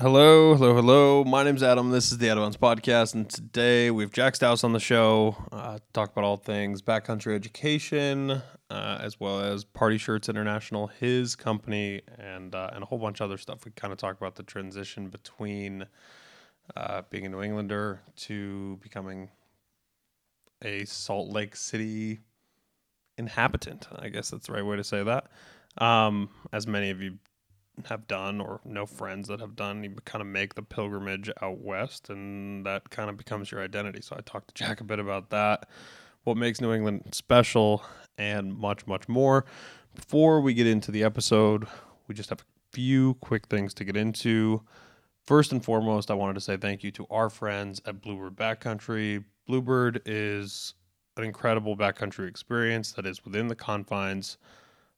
Hello, hello, hello. My name's Adam. This is the Adams Podcast, and today we have Jack Stauss on the show. Uh, talk about all things backcountry education, uh, as well as Party Shirts International, his company, and uh, and a whole bunch of other stuff. We kind of talk about the transition between uh, being a New Englander to becoming a Salt Lake City inhabitant. I guess that's the right way to say that. Um, as many of you have done or know friends that have done, you kind of make the pilgrimage out west, and that kind of becomes your identity. So I talked to Jack a bit about that, what makes New England special, and much, much more. Before we get into the episode, we just have a few quick things to get into. First and foremost, I wanted to say thank you to our friends at Bluebird Backcountry. Bluebird is an incredible backcountry experience that is within the confines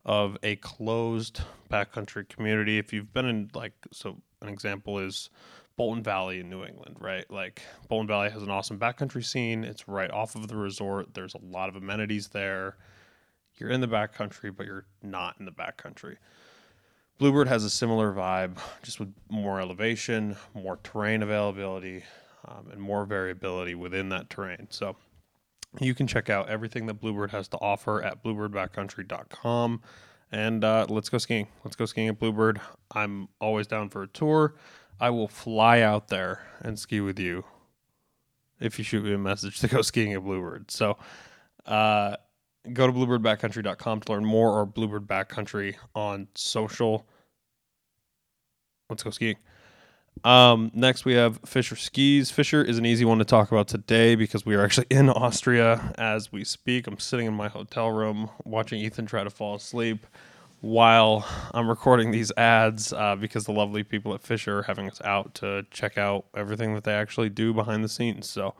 of a closed backcountry community. If you've been in like so an example is Bolton Valley in New England, right? Like Bolton Valley has an awesome backcountry scene. It's right off of the resort. There's a lot of amenities there. You're in the backcountry, but you're not in the backcountry. Bluebird has a similar vibe, just with more elevation, more terrain availability, um, and more variability within that terrain. So you can check out everything that Bluebird has to offer at bluebirdbackcountry.com. And uh, let's go skiing. Let's go skiing at Bluebird. I'm always down for a tour. I will fly out there and ski with you if you shoot me a message to go skiing at Bluebird. So uh, go to bluebirdbackcountry.com to learn more or Bluebird Backcountry on social. Let's go skiing. Um, next, we have Fischer Skis. Fischer is an easy one to talk about today because we are actually in Austria as we speak. I'm sitting in my hotel room watching Ethan try to fall asleep while I'm recording these ads uh, because the lovely people at Fischer are having us out to check out everything that they actually do behind the scenes. So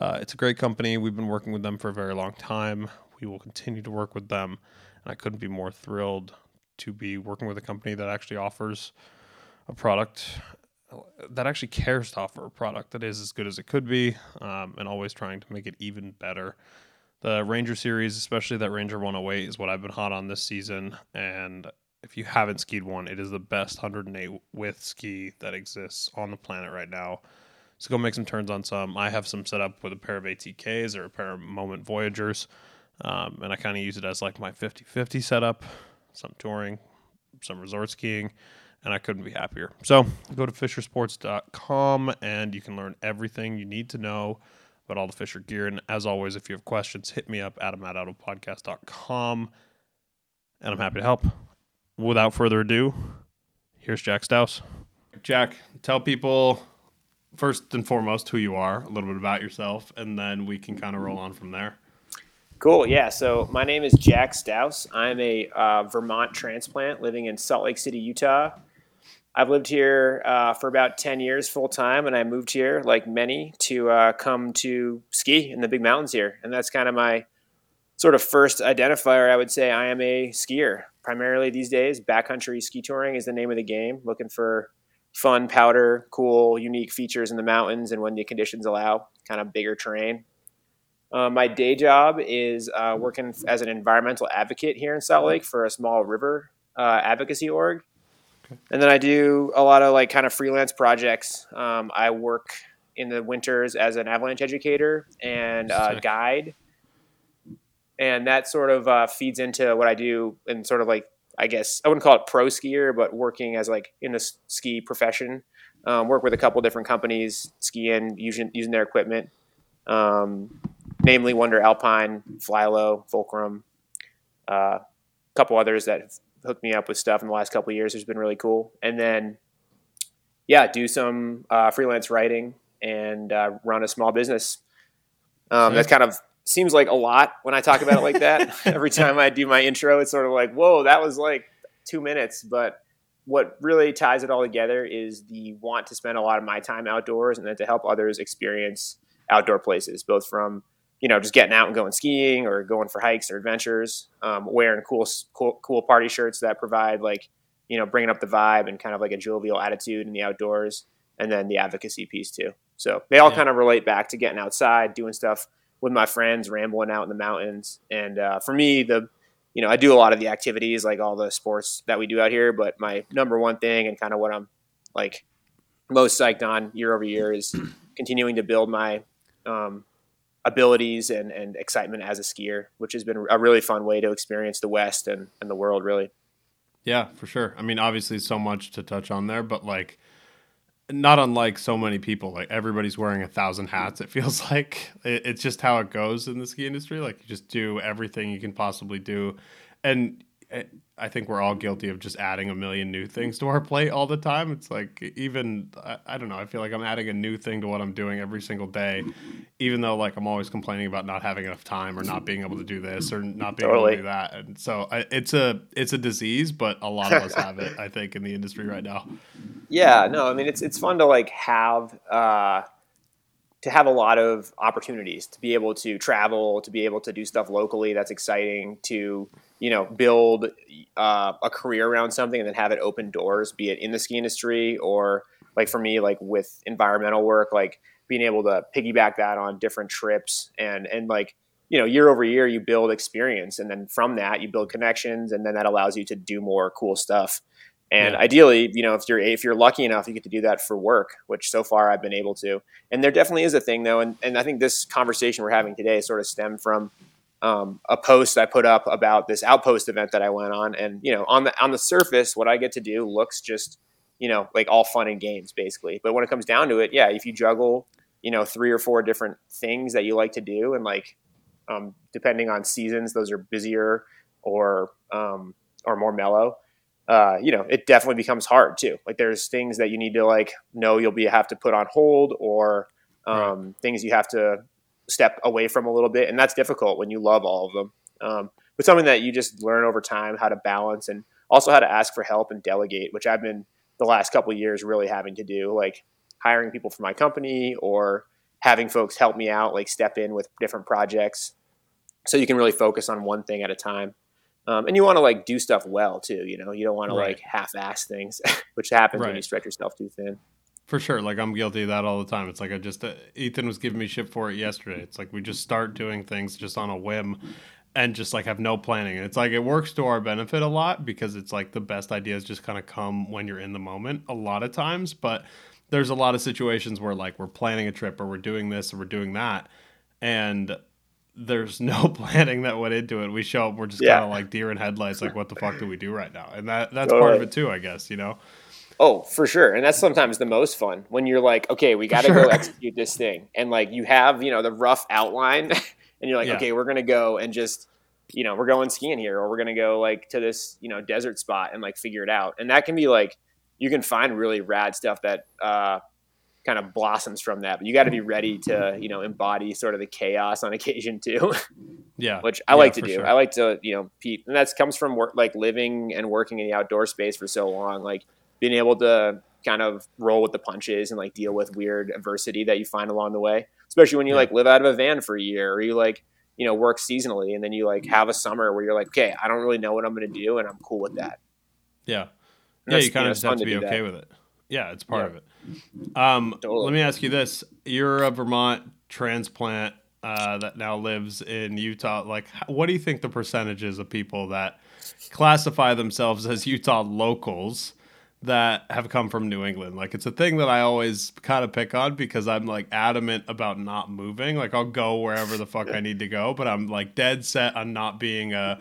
uh, it's a great company. We've been working with them for a very long time. We will continue to work with them. And I couldn't be more thrilled to be working with a company that actually offers a product that actually cares to offer a product that is as good as it could be um, and always trying to make it even better. The Ranger series, especially that Ranger 108, is what I've been hot on this season. And if you haven't skied one, it is the best 108 width ski that exists on the planet right now. So go make some turns on some. I have some set up with a pair of ATKs or a pair of Moment Voyagers. Um, and I kind of use it as like my 50 50 setup, some touring, some resort skiing and I couldn't be happier. So go to fischersports.com and you can learn everything you need to know about all the Fischer gear. And as always, if you have questions, hit me up, adam at autopodcast.com, and I'm happy to help. Without further ado, here's Jack Stauss. Jack, tell people first and foremost who you are, a little bit about yourself, and then we can kind of roll on from there. Cool. Yeah. So my name is Jack Stauss. I'm a uh, Vermont transplant living in Salt Lake City, Utah. I've lived here uh, for about 10 years full time, and I moved here, like many, to uh, come to ski in the big mountains here. And that's kind of my sort of first identifier. I would say I am a skier. Primarily these days, backcountry ski touring is the name of the game, looking for fun, powder, cool, unique features in the mountains and when the conditions allow, kind of bigger terrain. Uh, my day job is uh, working as an environmental advocate here in Salt Lake for a small river uh, advocacy org. And then I do a lot of like kind of freelance projects. Um, I work in the winters as an avalanche educator and uh, guide, and that sort of uh, feeds into what I do in sort of like I guess I wouldn't call it pro skier, but working as like in the ski profession. Um, work with a couple different companies skiing using using their equipment, um, namely Wonder Alpine, Flylow, Fulcrum, a uh, couple others that hooked me up with stuff in the last couple years, which has been really cool. And then, yeah, do some uh, freelance writing and uh, run a small business. Um, that kind of seems like a lot when I talk about it like that. Every time I do my intro, it's sort of like, whoa, that was like two minutes. But what really ties it all together is the want to spend a lot of my time outdoors and then to help others experience outdoor places, both from you know, just getting out and going skiing or going for hikes or adventures, um, wearing cool, cool, cool party shirts that provide like, you know, bringing up the vibe and kind of like a jovial attitude in the outdoors, and then the advocacy piece too. So they all yeah. kind of relate back to getting outside, doing stuff with my friends, rambling out in the mountains. And uh, for me, the you know, I do a lot of the activities like all the sports that we do out here, but my number one thing and kind of what I'm like most psyched on year over year is continuing to build my um, abilities and, and excitement as a skier, which has been a really fun way to experience the West and, and the world, really. Yeah, for sure. I mean, obviously, so much to touch on there, but like, not unlike so many people, like everybody's wearing a thousand hats. It feels like it's just how it goes in the ski industry. Like, you just do everything you can possibly do, and I think we're all guilty of just adding a million new things to our plate all the time. It's like even I, I, don't know. I feel like I'm adding a new thing to what I'm doing every single day, even though like I'm always complaining about not having enough time or not being able to do this or not being totally. able to do that. And so I, it's a it's a disease, but a lot of us have it. I think in the industry right now. Yeah, no, I mean it's it's fun to like have. Uh, to have a lot of opportunities to be able to travel, to be able to do stuff locally. That's exciting. To you know, build uh, a career around something and then have it open doors, be it in the ski industry or like for me, like with environmental work, like being able to piggyback that on different trips and and like you know year over year you build experience and then from that you build connections and then that allows you to do more cool stuff and yeah. ideally you know if you're if you're lucky enough you get to do that for work which so far i've been able to and there definitely is a thing though and, and i think this conversation we're having today sort of stemmed from um, a post I put up about this outpost event that I went on, and you know, on the on the surface, what I get to do looks just you know like all fun and games basically. But when it comes down to it, yeah, if you juggle you know three or four different things that you like to do, and like um, depending on seasons, those are busier or um, or more mellow. Uh, you know, it definitely becomes hard too. Like there's things that you need to like know you'll be have to put on hold, or um, right. things you have to step away from a little bit, and that's difficult when you love all of them. Um, but something that you just learn over time how to balance and also how to ask for help and delegate, which I've been the last couple years really having to do, like hiring people for my company or having folks help me out, like step in with different projects, so you can really focus on one thing at a time. Um, and you want to like do stuff well too. You know, you don't want right. to like half-ass things, which happens right. when you stretch yourself too thin. For sure. Like I'm guilty of that all the time. It's like I just uh, Ethan was giving me shit for it yesterday. It's like we just start doing things just on a whim and just like have no planning. And it's like it works to our benefit a lot because it's like the best ideas just kind of come when you're in the moment a lot of times, but there's a lot of situations where like we're planning a trip or we're doing this or we're doing that and there's no planning that went into it. We show up, we're just yeah. kind of like deer in headlights like what the fuck do we do right now? And that that's part of it too, I guess, you know. Oh, for sure. And that's sometimes the most fun when you're like, okay, we got to sure. go execute this thing. And like you have, you know, the rough outline and you're like, yeah. okay, we're going to go and just, you know, we're going skiing here or we're going to go like to this, you know, desert spot and like figure it out. And that can be like, you can find really rad stuff that uh, kind of blossoms from that. But you got to be ready to, you know, embody sort of the chaos on occasion too. Yeah. Which I yeah, like to do. Sure. I like to, you know, Pete, and that comes from work, like living and working in the outdoor space for so long. Like, being able to kind of roll with the punches and like deal with weird adversity that you find along the way. Especially when you yeah. like live out of a van for a year or you like, you know, work seasonally and then you like have a summer where you're like, okay, I don't really know what I'm going to do and I'm cool with that. Yeah. yeah, you kind you know, of just have to be okay that. with it. Yeah, it's part yeah. of it. Um, totally. Let me ask you this: You're a Vermont transplant uh, that now lives in Utah. Like, what do you think the percentages of people that classify themselves as Utah locals that have come from New England. Like it's a thing that I always kind of pick on because I'm like adamant about not moving. Like I'll go wherever the fuck I need to go, but I'm like dead set on not being a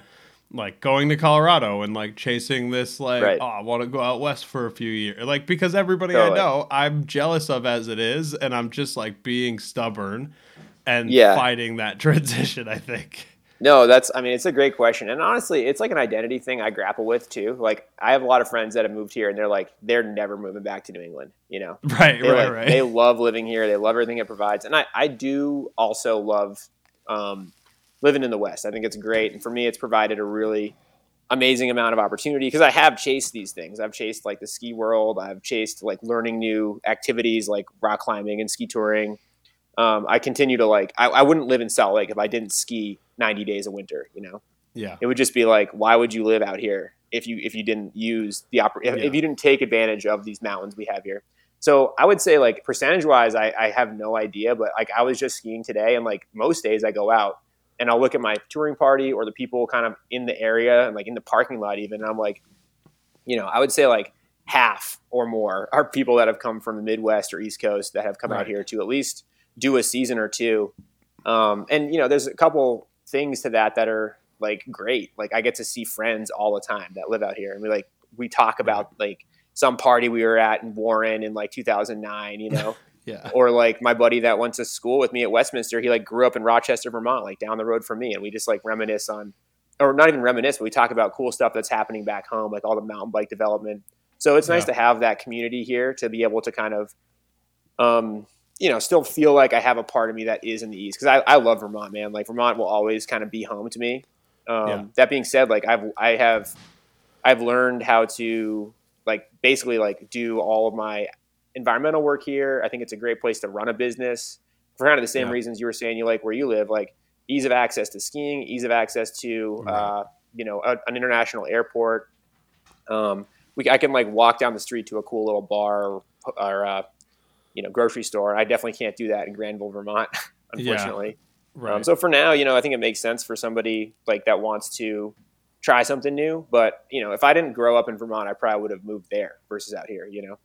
like going to Colorado and like chasing this like right. oh I want to go out west for a few years. Like because everybody totally. I know I'm jealous of as it is and I'm just like being stubborn and yeah. fighting that transition, I think. No, that's I mean it's a great question. And honestly, it's like an identity thing I grapple with too. Like I have a lot of friends that have moved here and they're like they're never moving back to New England, you know. Right, they right, like, right. They love living here. They love everything it provides. And I I do also love um, living in the West. I think it's great and for me it's provided a really amazing amount of opportunity because I have chased these things. I've chased like the ski world. I've chased like learning new activities like rock climbing and ski touring. Um, I continue to like I, I wouldn't live in Salt Lake if I didn't ski 90 days of winter, you know? Yeah. It would just be like, why would you live out here if you, if you didn't use the, oper- if, yeah. if you didn't take advantage of these mountains we have here? So I would say like percentage wise, I, I have no idea, but like I was just skiing today and like most days I go out and I'll look at my touring party or the people kind of in the area and like in the parking lot even. And I'm like, you know, I would say like half or more are people that have come from the Midwest or East Coast that have come Right. out here to at least do a season or two. Um, and you know, there's a couple things to that that are like great. Like I get to see friends all the time that live out here, and we like we talk about like some party we were at in Warren in like 2009, you know, Yeah. or like my buddy that went to school with me at Westminster. He like grew up in Rochester, Vermont, like down the road from me, and we just like reminisce on, or not even reminisce, but we talk about cool stuff that's happening back home, like all the mountain bike development. So it's nice Yeah. to have that community here to be able to kind of, um, you know, still feel like I have a part of me that is in the East because I, I love Vermont, man. Like Vermont will always kind of be home to me. Um, Yeah. That being said, like I've I have I've learned how to like basically like do all of my environmental work here. I think it's a great place to run a business for kind of the same Yeah. reasons you were saying you like where you live, like ease of access to skiing, ease of access to Right. uh, you know a, an international airport. Um, we I can like walk down the street to a cool little bar or, or uh, you know grocery store. I definitely can't do that in Granville, Vermont, Yeah. unfortunately. Right. Um, so for now, you know, I think it makes sense for somebody like that wants to try something new. But you know, if I didn't grow up in Vermont, I probably would have moved there versus out here. You know,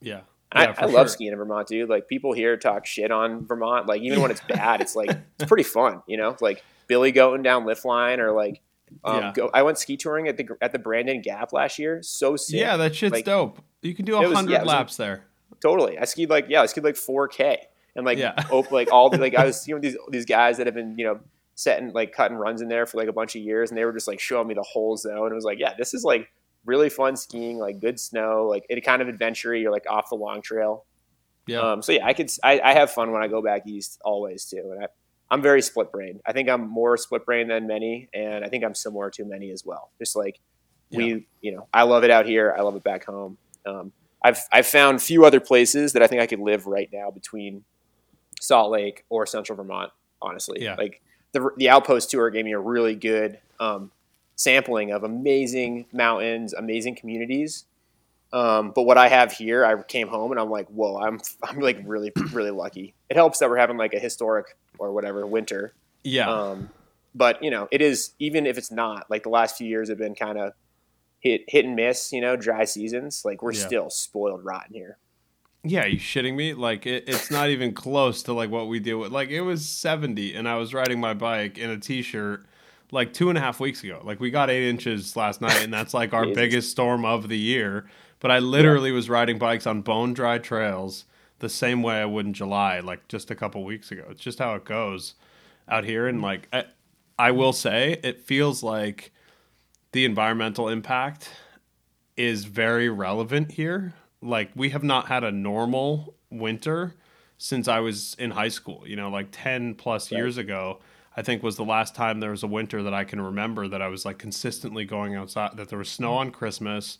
yeah. I, Yeah, for I love sure. skiing in Vermont, dude. Like people here talk shit on Vermont. Like even when it's bad, it's like it's pretty fun. You know, like Billy going down lift line or like. Um, Yeah. go, I went ski touring at the at the Brandon Gap last year. So sick. Yeah, that shit's Like, dope. You can do a hundred yeah, it was a- laps there. Totally. I skied like yeah, I skied like 4K and like Yeah. op- like all the like I was you know these these guys that have been you know setting like cutting runs in there for like a bunch of years, and they were just like showing me the whole zone. It was like yeah, this is like really fun skiing, like good snow, like it kind of adventure. You're like off the long trail. Yeah. Um, so yeah, I could I, I have fun when I go back east always too, and I, I'm very split brain. I think I'm more split brain than many, and I think I'm similar to many as well. Just like we, you know, I love it out here. I love it back home. Um, I've I've found few other places that I think I could live right now between Salt Lake or Central Vermont. Honestly, Yeah. like the the Outpost tour gave me a really good um, sampling of amazing mountains, amazing communities. Um, but what I have here, I came home and I'm like, whoa, I'm I'm like really really lucky. It helps that we're having like a historic or whatever winter. yeah. Um, but you know, it is even if it's not like the last few years have been kind of hit hit and miss. You know, dry seasons. Like we're Yeah. still spoiled rotten here. Yeah, you shitting me? Like it, it's not even close to like what we deal with. Like it was seventy, and I was riding my bike in a t-shirt like two and a half weeks ago. Like we got eight inches last night, and that's like our biggest storm of the year. But I literally was riding bikes on bone dry trails the same way I would in July, like just a couple weeks ago. It's just how it goes out here, and mm. like I, I will say, it feels like the environmental impact is very relevant here. Like we have not had a normal winter since I was in high school. You know, like 10 plus Right. years ago, I think was the last time there was a winter that I can remember that I was like consistently going outside that there was snow mm. on Christmas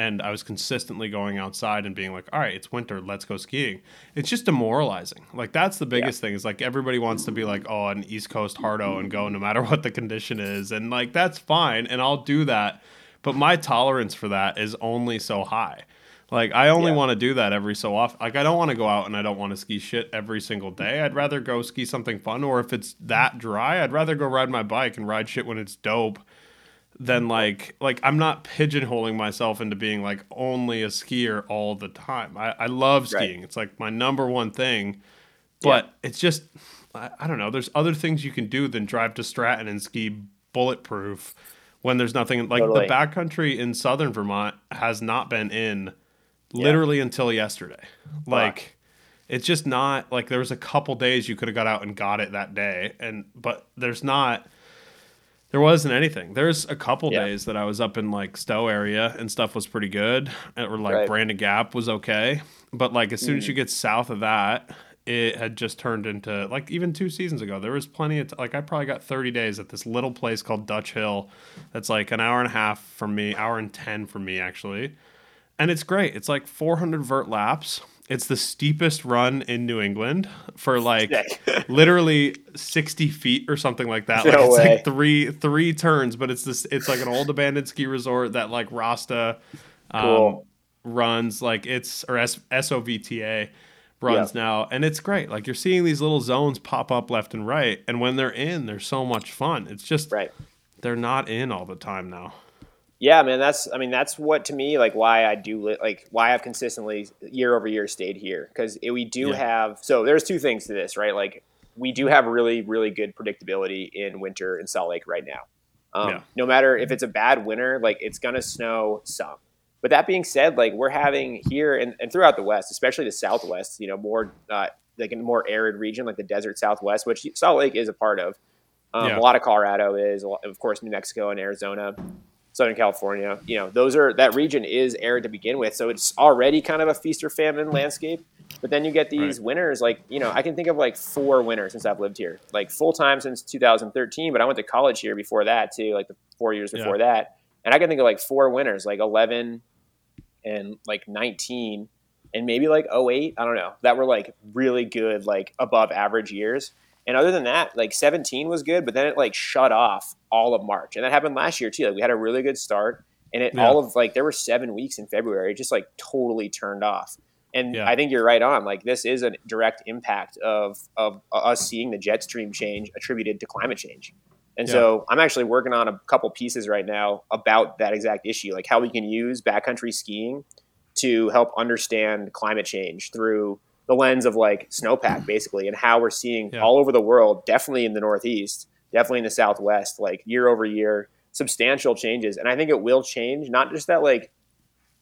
and I was consistently going outside and being like, "All right, it's winter, let's go skiing." It's just demoralizing. Like that's the biggest thing is like everybody wants to be like, "Oh, an East Coast hardo and go no matter what the condition is." And like that's fine and I'll do that. But my tolerance for that is only so high. Like I only Yeah. want to do that every so often. Like I don't want to go out and I don't want to ski shit every single day. I'd rather go ski something fun or if it's that dry, I'd rather go ride my bike and ride shit when it's dope than like like I'm not pigeonholing myself into being like only a skier all the time. I, I love Right. skiing. It's like my number one thing. But it's just I, I don't know. There's other things you can do than drive to Stratton and ski bulletproof when there's nothing like Totally. the backcountry in southern Vermont has not been in literally until yesterday. Like it's just not like there was a couple days you could have got out and got it that day and but there's not there wasn't anything. There's a couple Yeah. days that I was up in like Stowe area and stuff was pretty good. Or like Right. Brandon Gap was okay. But like as soon Mm. as you get south of that, it had just turned into like even two seasons ago. There was plenty of t- like I probably got 30 days at this little place called Dutch Hill. That's like an hour and a half from me, hour and 10 from me actually. And it's great. It's like 400 vert laps. It's the steepest run in New England for like literally 60 feet or something like that. No like it's way. like three three turns, but it's this it's like an old abandoned ski resort that like Rasta um, Cool. runs like it's or S- SOVTA runs now and it's great. Like you're seeing these little zones pop up left and right and when they're in, they're so much fun. It's just Right. they're not in all the time now. Yeah, man, that's I mean that's what to me like why I do li- like why I've consistently year over year stayed here because we do Yeah. have so there's two things to this right like we do have really really good predictability in winter in Salt Lake right now. Um, Yeah. No matter if it's a bad winter, like it's gonna snow some. But that being said, like we're having here and, and throughout the West, especially the Southwest, you know, more uh, like in a more arid region like the desert Southwest, which Salt Lake is a part of. Um, Yeah. A lot of Colorado is, of course, New Mexico and Arizona. Southern California, you know, those are that region is arid to begin with, so it's already kind of a feast or famine landscape. But then you get these Right. winters, like you know, I can think of like four winters since I've lived here, like full time since 2013. But I went to college here before that too, like the four years before that, and I can think of like four winters, like 11 and like 19 and maybe like 08 i don't know that were like really good like above average years and other than that like 17 was good but then it like shut off all of march and that happened last year too like we had a really good start and it Yeah. all of like there were seven weeks in february it just like totally turned off and Yeah. i think you're right on like this is a direct impact of of uh, us seeing the jet stream change attributed to climate change and Yeah. so I'm actually working on a couple pieces right now about that exact issue, like how we can use backcountry skiing to help understand climate change through the lens of like snowpack, basically, and how we're seeing Yeah. all over the world, definitely in the Northeast, definitely in the Southwest, like year over year, substantial changes. And I think it will change, not just that like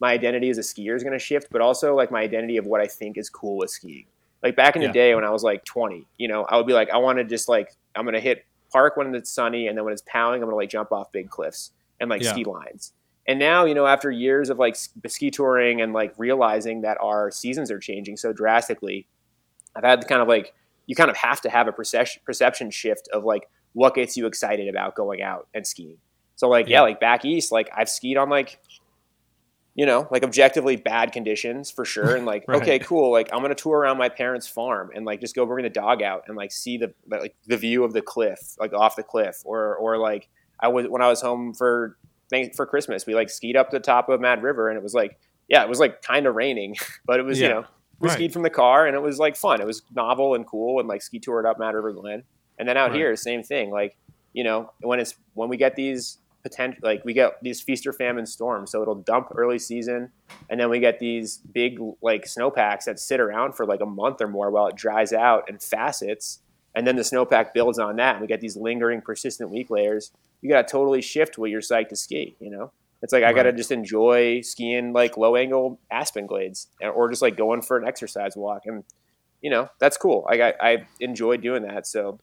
my identity as a skier is going to shift, but also like my identity of what I think is cool with skiing. Like back in Yeah. the day when I was like 20, you know, I would be like, I want to just like, I'm going to hit park when it's sunny, and then when it's pounding, I'm going to like jump off big cliffs and like Yeah. ski lines. And now, you know, after years of like ski touring and like realizing that our seasons are changing so drastically, I've had the kind of like, you kind of have to have a perception perception shift of like what gets you excited about going out and skiing. So like, yeah, Yeah. like back east, like I've skied on like you know, like objectively bad conditions for sure. And like, Right. okay, cool. Like I'm gonna tour around my parents' farm and like just go bring the dog out and like see the like the view of the cliff, like off the cliff, or or like I was when I was home for for Christmas, we like skied up the top of Mad River and it was like, yeah, it was like kind of raining, but it was you know we Right. skied from the car and it was like fun. It was novel and cool and like ski toured up Mad River Glen. And then out Right. here, same thing. Like you know when it's when we get these potential like we get these feast or famine storms, so it'll dump early season, and then we get these big like snowpacks that sit around for like a month or more while it dries out and facets, and then the snowpack builds on that, and we get these lingering, persistent weak layers. You got to totally shift what you're psyched to ski. You know, it's like I got to just enjoy skiing like low angle aspen glades, or just like going for an exercise walk, and you know that's cool. Like I, I enjoy doing that, so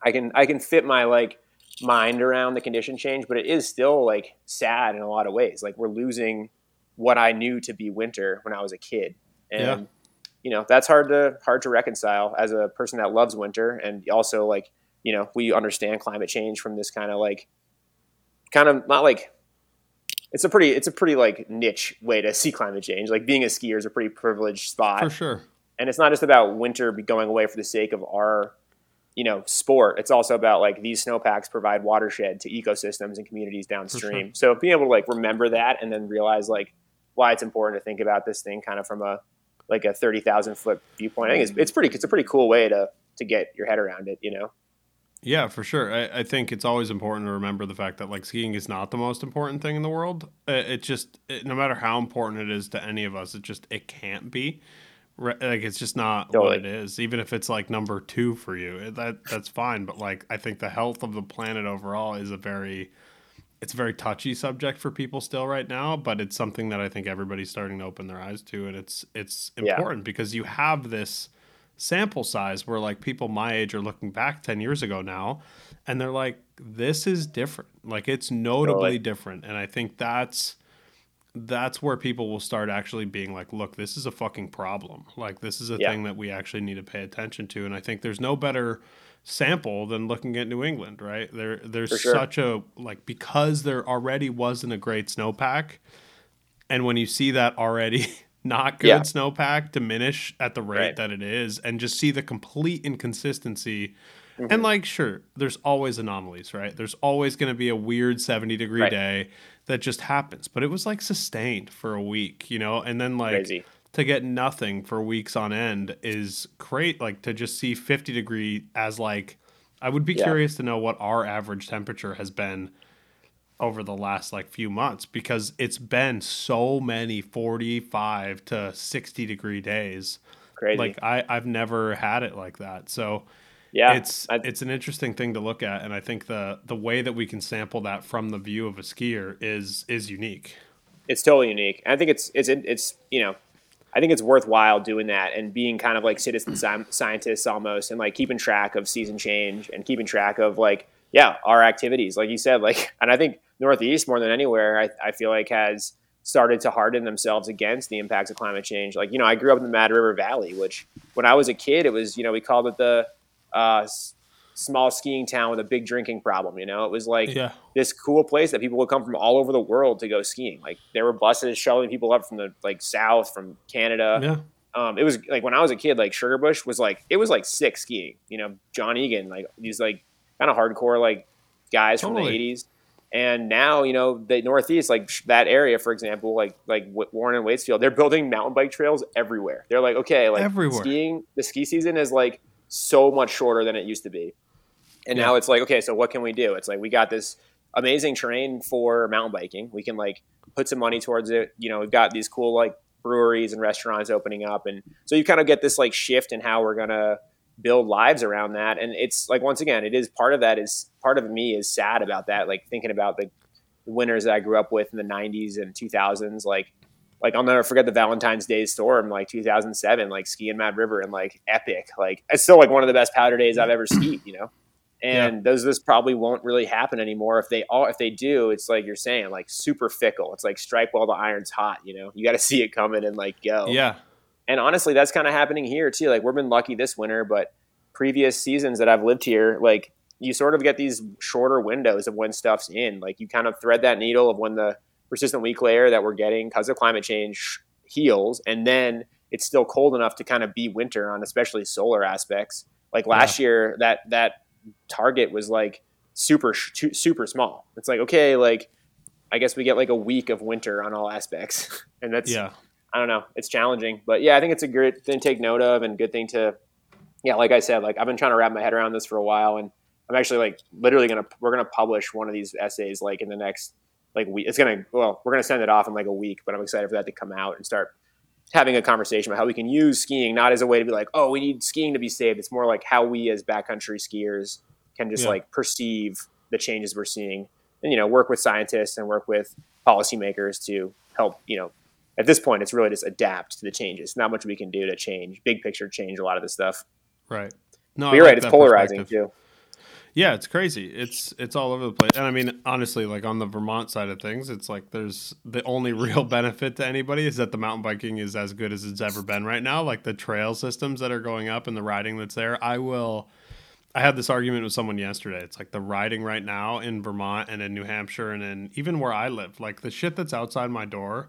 I can I can fit my like mind around the condition change, but it is still like sad in a lot of ways. Like we're losing what I knew to be winter when I was a kid, and Yeah. You know that's hard to hard to reconcile as a person that loves winter, and also like you know we understand climate change from this kind of like kind of not like it's a pretty it's a pretty like niche way to see climate change. Like being a skier is a pretty privileged spot For sure. and it's not just about winter going away for the sake of our you know sport it's also about like these snowpacks provide watershed to ecosystems and communities downstream so being able to like remember that and then realize like why it's important to think about this thing kind of from a like a 30,000 foot viewpoint i think it's, mm. it's pretty it's a pretty cool way to to get your head around it you know Yeah, for sure. I, I think it's always important to remember the fact that like skiing is not the most important thing in the world. It, it just it, no matter how important it is to any of us, it just it can't be. Re- Like it's just not Totally. what it is. Even if it's like number two for you, that that's fine. But like I think the health of the planet overall is a very it's a very touchy subject for people still right now. But it's something that I think everybody's starting to open their eyes to, and it's it's Yeah. important because you have this sample size where like people my age are looking back 10 years ago now and they're like this is different like it's notably Totally. different and i think that's that's where people will start actually being like look this is a fucking problem like this is a Yeah. thing that we actually need to pay attention to and i think there's no better sample than looking at new england right there there's sure. such a like because there already wasn't a great snowpack and when you see that already not good Yeah. snowpack diminish at the rate Right. that it is and just see the complete inconsistency Mm-hmm. and like sure there's always anomalies right there's always going to be a weird 70 degree Right. day that just happens but it was like sustained for a week you know and then like Crazy. To get nothing for weeks on end is great like to just see 50 degree as like i would be Yeah. curious to know what our average temperature has been over the last like few months because it's been so many 45 to 60 degree days. Crazy. Like I I've never had it like that. So yeah, it's I, it's an interesting thing to look at and I think the the way that we can sample that from the view of a skier is is unique. It's totally unique. I think it's it's it's you know I think it's worthwhile doing that and being kind of like citizen scientists almost and like keeping track of season change and keeping track of like yeah our activities like you said like and I think Northeast more than anywhere I, I feel like has started to harden themselves against the impacts of climate change. Like you know I grew up in the Mad River Valley which when I was a kid it was you know we called it the uh, small skiing town with a big drinking problem. You know, it was like yeah. this cool place that people would come from all over the world to go skiing. Like there were buses shuttling people up from the like south, from Canada. Yeah. Um, it was like when I was a kid, like Sugarbush was like it was like sick skiing. You know, John Egan, like these like kind of hardcore like guys totally. from the '80s. And now, you know, the Northeast, like that area, for example, like like Warren and Waitsfield, they're building mountain bike trails everywhere. They're like, okay, like everywhere. skiing, the ski season is like so much shorter than it used to be. And yeah. now it's like, okay, so what can we do? It's like we got this amazing terrain for mountain biking. We can like put some money towards it. You know, we've got these cool like breweries and restaurants opening up, and so you kind of get this like shift in how we're gonna build lives around that. And it's like once again, it is part of that is part of me is sad about that. Like thinking about the, the winners that I grew up with in the '90s and 2000s, like like I'll never forget the Valentine's Day storm, like 2007, like skiing Mad River and like epic. Like it's still like one of the best powder days I've ever skied. You know and yeah. those this probably won't really happen anymore. If they all if they do, it's like you're saying, like super fickle. It's like strike while the iron's hot. You know, you got to see it coming and like go. Yeah. And honestly, that's kind of happening here too. Like we've been lucky this winter, but previous seasons that I've lived here, like you sort of get these shorter windows of when stuff's in. Like you kind of thread that needle of when the persistent weak layer that we're getting because of climate change heals, and then it's still cold enough to kind of be winter on especially solar aspects. Like last yeah. year, that that target was like super super small. It's like okay, like I guess we get like a week of winter on all aspects, and that's yeah. I don't know. It's challenging, but yeah, I think it's a good thing to take note of and good thing to, yeah, like I said, like I've been trying to wrap my head around this for a while, and I'm actually like literally gonna we're gonna publish one of these essays like in the next like we It's gonna well, we're gonna send it off in like a week, but I'm excited for that to come out and start having a conversation about how we can use skiing not as a way to be like, oh, we need skiing to be saved. It's more like how we as backcountry skiers can just yeah. like perceive the changes we're seeing and you know work with scientists and work with policymakers to help you know at this point it's really just adapt to the changes. Not much we can do to change big picture change a lot of this stuff. Right. No but you're like right it's polarizing too yeah, it's crazy. It's it's all over the place. And I mean, honestly, like on the Vermont side of things, it's like there's the only real benefit to anybody is that the mountain biking is as good as it's ever been right now. Like the trail systems that are going up and the riding that's there. I will I had this argument with someone yesterday. It's like the riding right now in Vermont and in New Hampshire and in even where I live, like the shit that's outside my door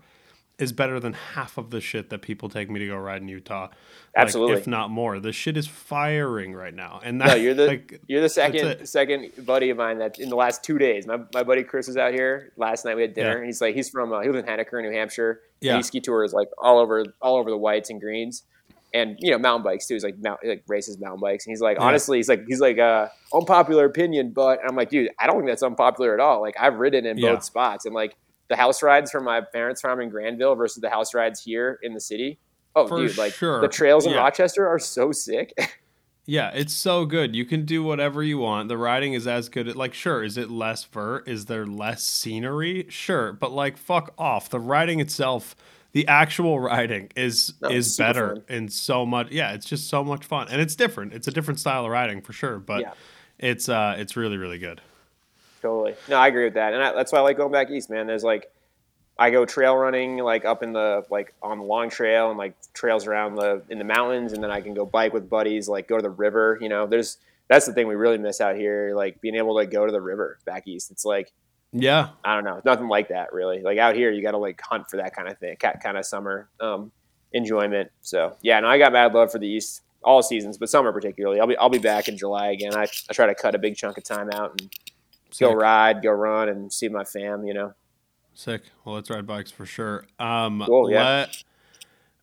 is better than half of the shit that people take me to go ride in Utah. Absolutely, like, if not more. The shit is firing right now, and that, no, you're the like, you're the second second buddy of mine that in the last two days. My, my buddy Chris was out here last night. We had dinner, yeah. and he's like he's from uh, he lives in Henniker, New Hampshire. Yeah, he ski tours like all over all over the whites and greens. And you know mountain bikes too. He's like mount, like races mountain bikes, and he's like yeah. honestly, he's like he's like uh, unpopular opinion, but I'm like, dude, I don't think that's unpopular at all. Like I've ridden in both spots, and like the house rides from my parents' farm in Granville versus the house rides here in the city. Oh, For dude, like sure. the trails in yeah. Rochester are so sick. yeah, it's so good. You can do whatever you want. The riding is as good. Like, sure, is it less vert? Is there less scenery? Sure, but like, fuck off. The riding itself, the actual riding is no, is better fun. in so much. Yeah, it's just so much fun, and it's different. It's a different style of riding for sure, but yeah. it's uh, it's really really good. Totally. No, I agree with that, and I, that's why I like going back east, man. There's like, I go trail running like up in the like on the long trail and like trails around the in the mountains, and then I can go bike with buddies, like go to the river. You know, there's that's the thing we really miss out here, like being able to go to the river back east. It's like, yeah, I don't know, nothing like that really. Like out here, you got to like hunt for that kind of thing, kind of summer um, enjoyment. So yeah, no, I got mad love for the east all seasons, but summer particularly. I'll be I'll be back in July again. I, I try to cut a big chunk of time out and Sick. go ride, go run, and see my fam. You know. Sick. Well, let's ride bikes for sure. Um, cool, yeah. Let,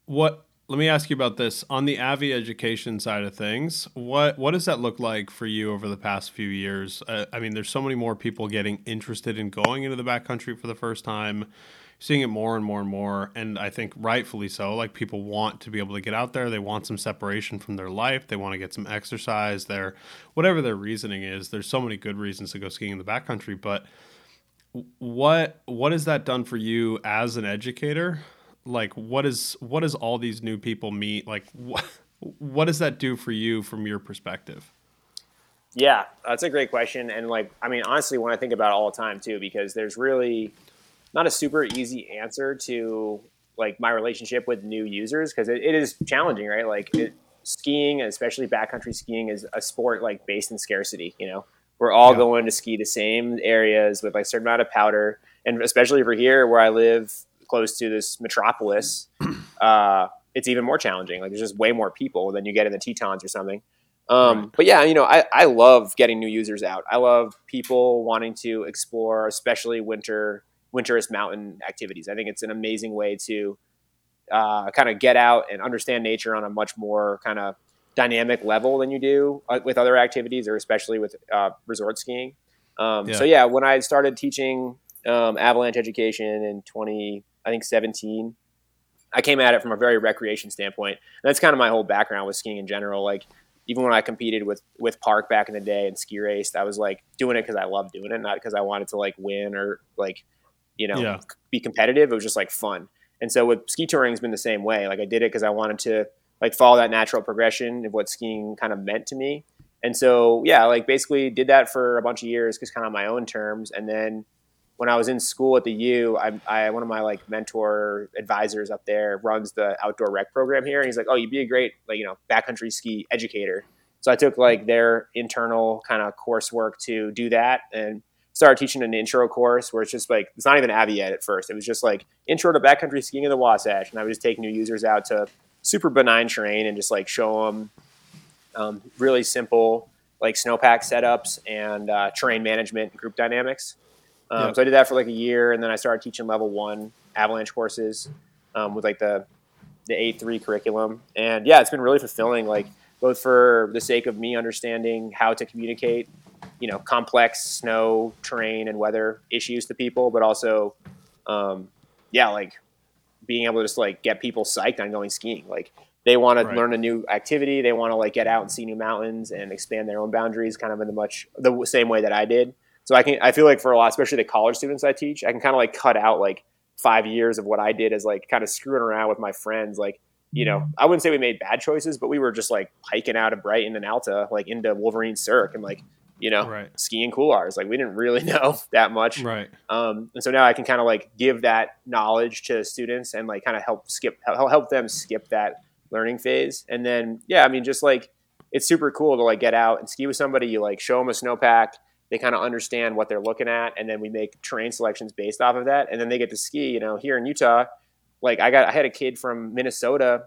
what let me ask you about this on the Avi education side of things. What what does that look like for you over the past few years? Uh, I mean, there's so many more people getting interested in going into the backcountry for the first time, seeing it more and more and more, and I think rightfully so. Like people want to be able to get out there, they want some separation from their life, they want to get some exercise. Their whatever their reasoning is, there's so many good reasons to go skiing in the backcountry, but what what has that done for you as an educator? like what is what does all these new people meet like what what does that do for you from your perspective yeah that's a great question and like i mean honestly when i think about it all the time too because there's really not a super easy answer to like my relationship with new users because it, it is challenging right like it, skiing especially backcountry skiing is a sport like based in scarcity you know we're all yeah. going to ski the same areas with like a certain amount of powder and especially over here where i live close to this metropolis, uh, it's even more challenging. Like there's just way more people than you get in the Tetons or something. Um, right. But yeah, you know, I, I love getting new users out. I love people wanting to explore, especially winter winterous mountain activities. I think it's an amazing way to uh, kind of get out and understand nature on a much more kind of dynamic level than you do uh, with other activities, or especially with uh, resort skiing. Um, yeah. So yeah, when I started teaching um, avalanche education in 20 I think 17. I came at it from a very recreation standpoint. And that's kind of my whole background with skiing in general. Like even when I competed with with Park back in the day and ski raced, I was like doing it because I loved doing it, not because I wanted to like win or like you know yeah. be competitive. It was just like fun. And so with ski touring has been the same way. Like I did it because I wanted to like follow that natural progression of what skiing kind of meant to me. And so yeah, like basically did that for a bunch of years because kind of my own terms, and then when I was in school at the U, I, I, one of my like mentor advisors up there runs the outdoor rec program here, and he's like, "Oh, you'd be a great like you know backcountry ski educator." So I took like their internal kind of coursework to do that, and started teaching an intro course where it's just like it's not even Avi yet at first. It was just like intro to backcountry skiing in the Wasatch, and I would just take new users out to super benign terrain and just like show them um, really simple like snowpack setups and uh, terrain management, and group dynamics. Um, yeah. So I did that for like a year, and then I started teaching level one avalanche courses um, with like the the A three curriculum. And yeah, it's been really fulfilling. Like both for the sake of me understanding how to communicate, you know, complex snow terrain and weather issues to people, but also, um, yeah, like being able to just like get people psyched on going skiing. Like they want right. to learn a new activity, they want to like get out and see new mountains and expand their own boundaries, kind of in the much the same way that I did. So I can I feel like for a lot, especially the college students I teach, I can kind of like cut out like five years of what I did as like kind of screwing around with my friends. Like, you know, I wouldn't say we made bad choices, but we were just like hiking out of Brighton and Alta, like into Wolverine Cirque and like, you know, right. skiing couloirs. Like we didn't really know that much. Right. Um, and so now I can kind of like give that knowledge to students and like kind of help skip, help them skip that learning phase. And then, yeah, I mean, just like, it's super cool to like get out and ski with somebody. You like show them a snowpack they kind of understand what they're looking at, and then we make terrain selections based off of that, and then they get to ski. You know, here in Utah, like I got, I had a kid from Minnesota.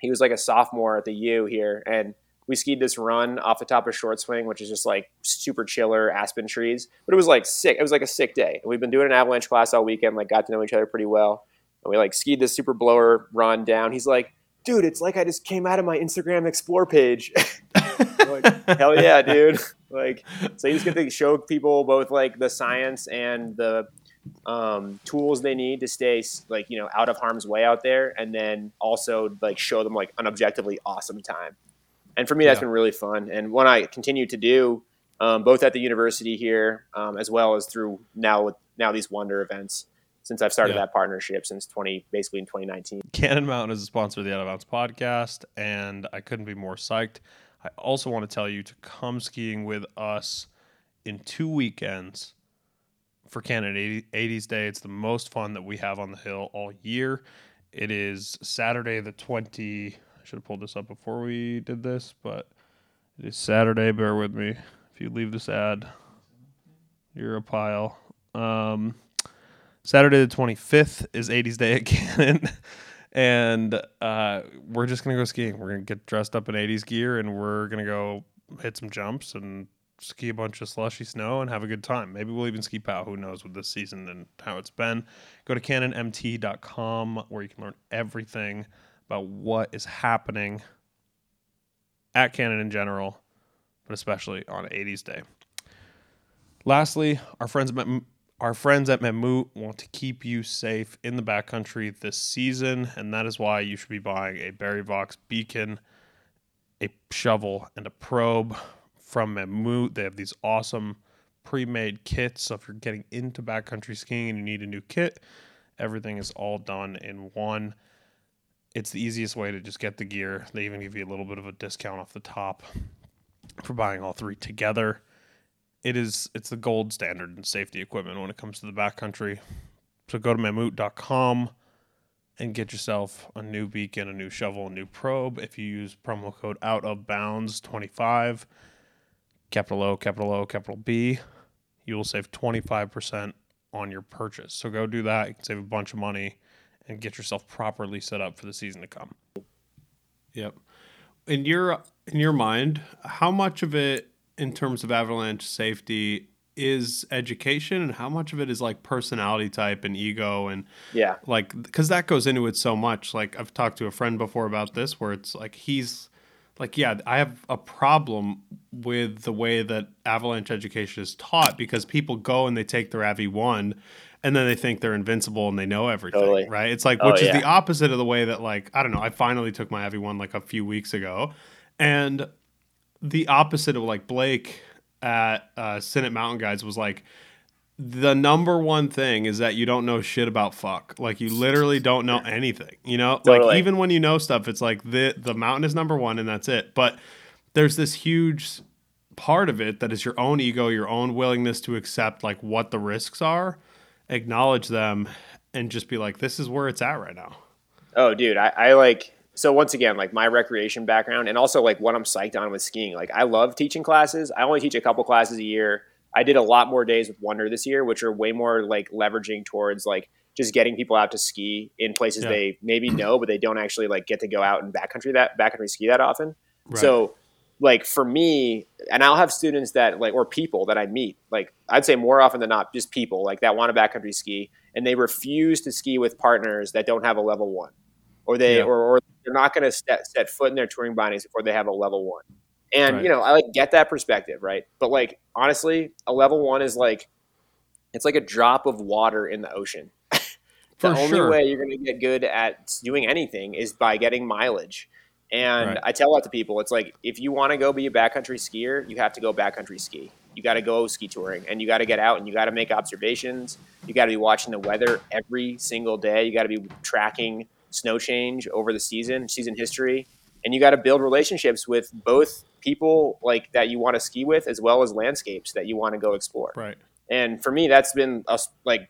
He was like a sophomore at the U here, and we skied this run off the top of Short Swing, which is just like super chiller aspen trees. But it was like sick. It was like a sick day. And we've been doing an avalanche class all weekend. Like got to know each other pretty well. And we like skied this super blower run down. He's like, dude, it's like I just came out of my Instagram Explore page. like, hell yeah, dude. Like, so you just get to show people both like the science and the um, tools they need to stay like you know out of harm's way out there, and then also like show them like an objectively awesome time. And for me, that's yeah. been really fun. And when I continue to do um, both at the university here, um, as well as through now with now these wonder events since I've started yeah. that partnership since 20, basically in 2019. Cannon Mountain is a sponsor of the Out of Bounds podcast, and I couldn't be more psyched. I also want to tell you to come skiing with us in two weekends for Cannon 80s Day. It's the most fun that we have on the hill all year. It is Saturday the 20. I should have pulled this up before we did this, but it is Saturday. Bear with me. If you leave this ad, you're a pile. Um, Saturday the 25th is 80s Day at Cannon and uh, we're just gonna go skiing. We're gonna get dressed up in '80s gear, and we're gonna go hit some jumps and ski a bunch of slushy snow and have a good time. Maybe we'll even ski POW. Who knows with this season and how it's been. Go to cannonmt.com where you can learn everything about what is happening at Cannon in general, but especially on 80s Day. Lastly, our friends at our friends at Mammut want to keep you safe in the backcountry this season, and that is why you should be buying a Barryvox beacon, a shovel, and a probe from Mammut. They have these awesome pre-made kits. So if you're getting into backcountry skiing and you need a new kit, everything is all done in one. It's the easiest way to just get the gear. They even give you a little bit of a discount off the top for buying all three together it is it's the gold standard in safety equipment when it comes to the backcountry. So go to mammut.com and get yourself a new beacon, a new shovel, a new probe. If you use promo code out of bounds 25, capital O, capital O, capital B, you will save 25% on your purchase. So go do that. You can save a bunch of money and get yourself properly set up for the season to come. Yep. In your in your mind, how much of it in terms of avalanche safety is education and how much of it is like personality type and ego and yeah like because that goes into it so much like i've talked to a friend before about this where it's like he's like yeah i have a problem with the way that avalanche education is taught because people go and they take their avi 1 and then they think they're invincible and they know everything totally. right it's like oh, which yeah. is the opposite of the way that like i don't know i finally took my avi 1 like a few weeks ago and the opposite of like Blake at uh, Senate Mountain Guides was like the number one thing is that you don't know shit about fuck. Like you literally don't know anything. You know, totally. like even when you know stuff, it's like the the mountain is number one and that's it. But there's this huge part of it that is your own ego, your own willingness to accept like what the risks are, acknowledge them, and just be like, this is where it's at right now. Oh, dude, I, I like so once again, like my recreation background and also like what I'm psyched on with skiing. Like I love teaching classes. I only teach a couple classes a year. I did a lot more days with Wonder this year, which are way more like leveraging towards like just getting people out to ski in places yeah. they maybe know, but they don't actually like get to go out and backcountry that backcountry ski that often. Right. So like for me, and I'll have students that like or people that I meet, like I'd say more often than not, just people like that want to backcountry ski and they refuse to ski with partners that don't have a level one or they yeah. or, or they're not going to set, set foot in their touring bindings before they have a level one. And right. you know, I like get that perspective, right? But like honestly, a level one is like it's like a drop of water in the ocean. the For only sure. way you're going to get good at doing anything is by getting mileage. And right. I tell that to people. It's like if you want to go be a backcountry skier, you have to go backcountry ski. You got to go ski touring, and you got to get out and you got to make observations. You got to be watching the weather every single day. You got to be tracking snow change over the season, season history, and you got to build relationships with both people like that you want to ski with as well as landscapes that you want to go explore. Right. And for me, that's been a, like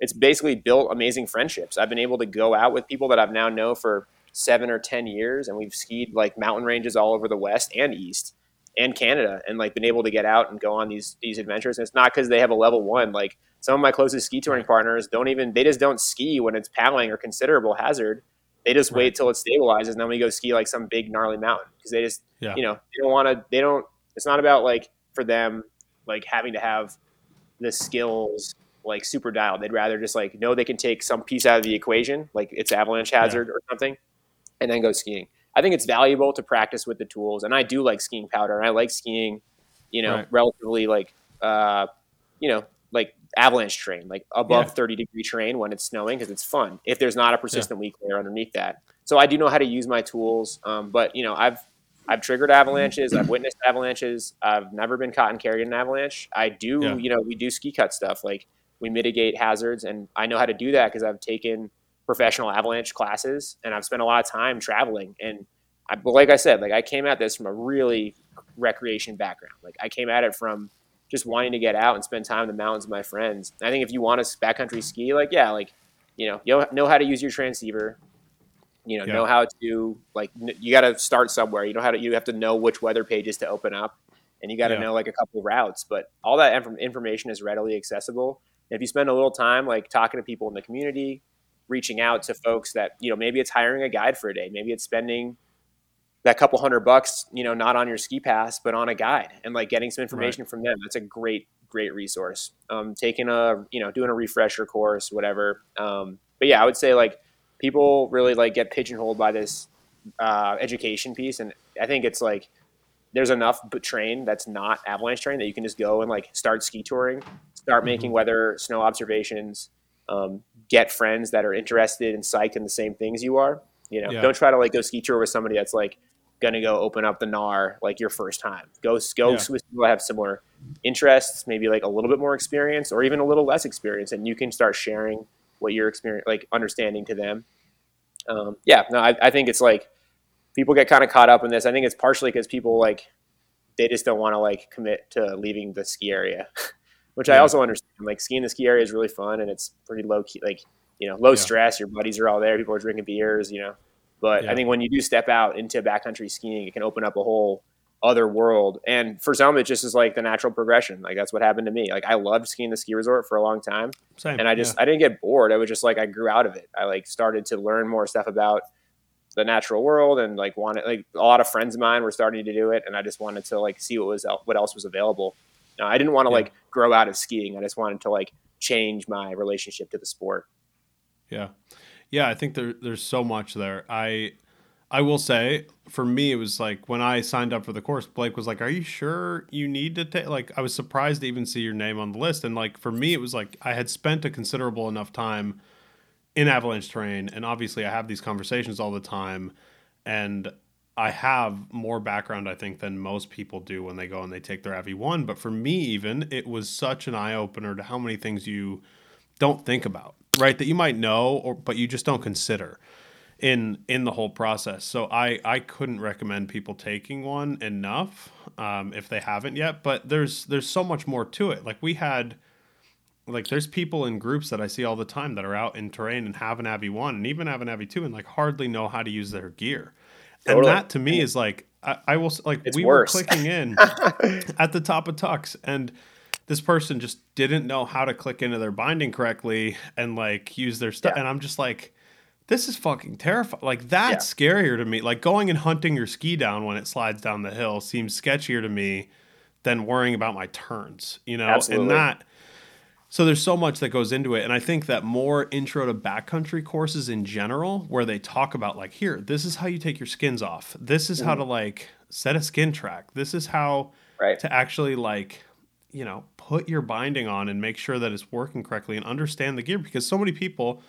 it's basically built amazing friendships. I've been able to go out with people that I've now know for seven or ten years, and we've skied like mountain ranges all over the West and East and Canada, and like been able to get out and go on these these adventures. And it's not because they have a level one. Like some of my closest ski touring partners don't even they just don't ski when it's paddling or considerable hazard. They just right. wait till it stabilizes, and then we go ski like some big gnarly mountain because they just yeah. you know they don't want to. They don't. It's not about like for them like having to have the skills like super dialed. They'd rather just like know they can take some piece out of the equation, like it's avalanche hazard yeah. or something, and then go skiing. I think it's valuable to practice with the tools, and I do like skiing powder. And I like skiing, you know, right. relatively like, uh, you know, like avalanche terrain, like above yeah. 30 degree terrain when it's snowing because it's fun. If there's not a persistent yeah. weak layer underneath that, so I do know how to use my tools. Um, but you know, I've I've triggered avalanches. I've witnessed avalanches. I've never been caught and carried in an avalanche. I do, yeah. you know, we do ski cut stuff like we mitigate hazards, and I know how to do that because I've taken professional avalanche classes and I've spent a lot of time traveling. And I, but like I said, like I came at this from a really recreation background. Like I came at it from just wanting to get out and spend time in the mountains with my friends. And I think if you want to backcountry ski, like yeah, like you know, you know how to use your transceiver. You know, yeah. know how to like you got to start somewhere. You know how to you have to know which weather pages to open up, and you got to yeah. know like a couple routes. But all that information is readily accessible. And if you spend a little time like talking to people in the community, reaching out to folks that you know maybe it's hiring a guide for a day maybe it's spending that couple hundred bucks you know not on your ski pass but on a guide and like getting some information right. from them. That's a great great resource. Um, taking a you know doing a refresher course whatever. Um, but yeah i would say like people really like get pigeonholed by this uh, education piece, and I think it's like there's enough train that's not avalanche train that you can just go and like start ski touring, start making mm-hmm. weather, snow observations, um, get friends that are interested and psyched in the same things you are. You know, yeah. don't try to like go ski tour with somebody that's like going to go open up the NAR like your first time. Go go yeah. with people that have similar interests, maybe like a little bit more experience or even a little less experience, and you can start sharing what you're experience like understanding to them. Um, yeah, no, I, I think it's like people get kind of caught up in this. I think it's partially because people like they just don't want to like commit to leaving the ski area, which yeah. I also understand. Like skiing the ski area is really fun and it's pretty low key, like you know, low yeah. stress. Your buddies are all there. People are drinking beers, you know. But yeah. I think when you do step out into backcountry skiing, it can open up a whole other world. And for some, it just is like the natural progression. Like that's what happened to me. Like I loved skiing the ski resort for a long time, Same, and I just yeah. I didn't get bored. I was just like I grew out of it. I like started to learn more stuff about the natural world and like wanted like a lot of friends of mine were starting to do it, and I just wanted to like see what was what else was available. Now, I didn't want to yeah. like grow out of skiing. I just wanted to like change my relationship to the sport. Yeah, yeah. I think there there's so much there. I I will say, for me, it was like when I signed up for the course, Blake was like, "Are you sure you need to take?" Like, I was surprised to even see your name on the list, and like for me, it was like I had spent a considerable enough time in avalanche terrain, and obviously, I have these conversations all the time, and I have more background, I think, than most people do when they go and they take their Avi one. But for me, even it was such an eye opener to how many things you don't think about, right? That you might know, or but you just don't consider in in the whole process. So I I couldn't recommend people taking one enough um, if they haven't yet. But there's there's so much more to it. Like we had like there's people in groups that I see all the time that are out in terrain and have an Avi one and even have an Avi two and like hardly know how to use their gear. Totally. And that to me is like I, I will like it's we worse. were clicking in at the top of Tux and this person just didn't know how to click into their binding correctly and like use their stuff yeah. and I'm just like this is fucking terrifying. Like that's yeah. scarier to me. Like going and hunting your ski down when it slides down the hill seems sketchier to me than worrying about my turns, you know? Absolutely. And that so there's so much that goes into it and I think that more intro to backcountry courses in general where they talk about like here, this is how you take your skins off. This is mm how to like set a skin track. This is how right. to actually like, you know, put your binding on and make sure that it's working correctly and understand the gear because so many people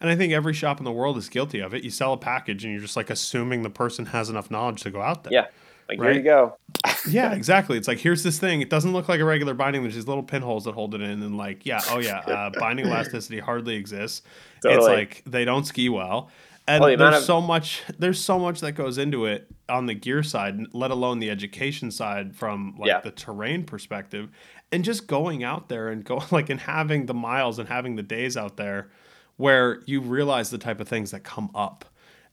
and I think every shop in the world is guilty of it. You sell a package and you're just like assuming the person has enough knowledge to go out there. Yeah. Like, right? here you go. yeah, exactly. It's like, here's this thing. It doesn't look like a regular binding. There's these little pinholes that hold it in. And, like, yeah, oh, yeah, uh, binding elasticity hardly exists. Totally. It's like they don't ski well. And well, the there's of- so much there's so much that goes into it on the gear side, let alone the education side from like yeah. the terrain perspective. And just going out there and go like and having the miles and having the days out there where you realize the type of things that come up.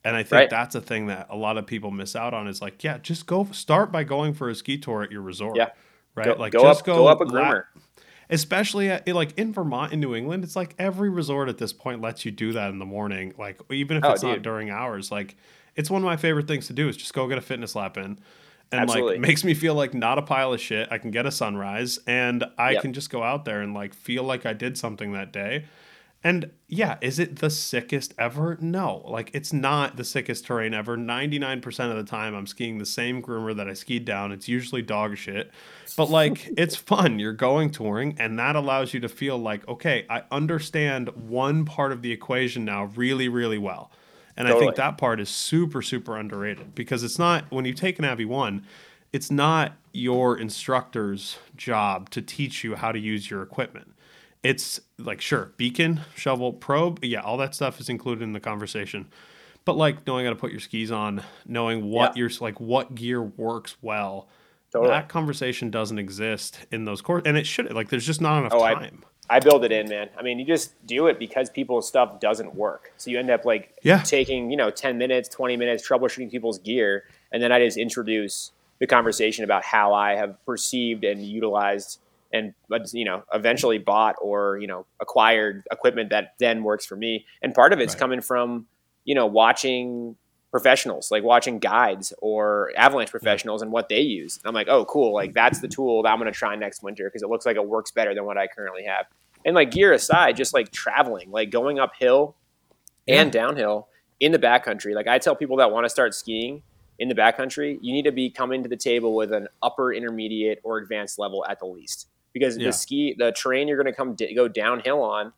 And I think right. that's a thing that a lot of people miss out on is like, yeah, just go start by going for a ski tour at your resort. Yeah. Right. Go, like go just up, go, go up a groomer. especially uh, at, like in Vermont in New England, it's like every resort at this point lets you do that in the morning. Like even if oh, it's dude. not during hours, like it's one of my favorite things to do is just go get a fitness lap in. And Absolutely. like makes me feel like not a pile of shit. I can get a sunrise and I yep. can just go out there and like feel like I did something that day and yeah, is it the sickest ever? No. Like it's not the sickest terrain ever. 99% of the time I'm skiing the same groomer that I skied down. It's usually dog shit. But like it's fun. You're going touring and that allows you to feel like, okay, I understand one part of the equation now really, really well. And totally. I think that part is super, super underrated because it's not when you take an Avi one, it's not your instructor's job to teach you how to use your equipment it's like sure beacon shovel probe yeah all that stuff is included in the conversation but like knowing how to put your skis on knowing what yeah. your like what gear works well totally. that conversation doesn't exist in those courses and it should like there's just not enough oh, time I, I build it in man i mean you just do it because people's stuff doesn't work so you end up like yeah. taking you know 10 minutes 20 minutes troubleshooting people's gear and then i just introduce the conversation about how i have perceived and utilized and uh, you know eventually bought or you know acquired equipment that then works for me and part of it's right. coming from you know watching professionals like watching guides or avalanche professionals and what they use and i'm like oh cool like that's the tool that i'm going to try next winter because it looks like it works better than what i currently have and like gear aside just like traveling like going uphill and downhill in the backcountry. Like I tell people that want to start skiing in the backcountry, you need to be coming to the table with an upper intermediate or advanced level at the least. Because Yeah. the ski, the terrain you're going to come di- go downhill on,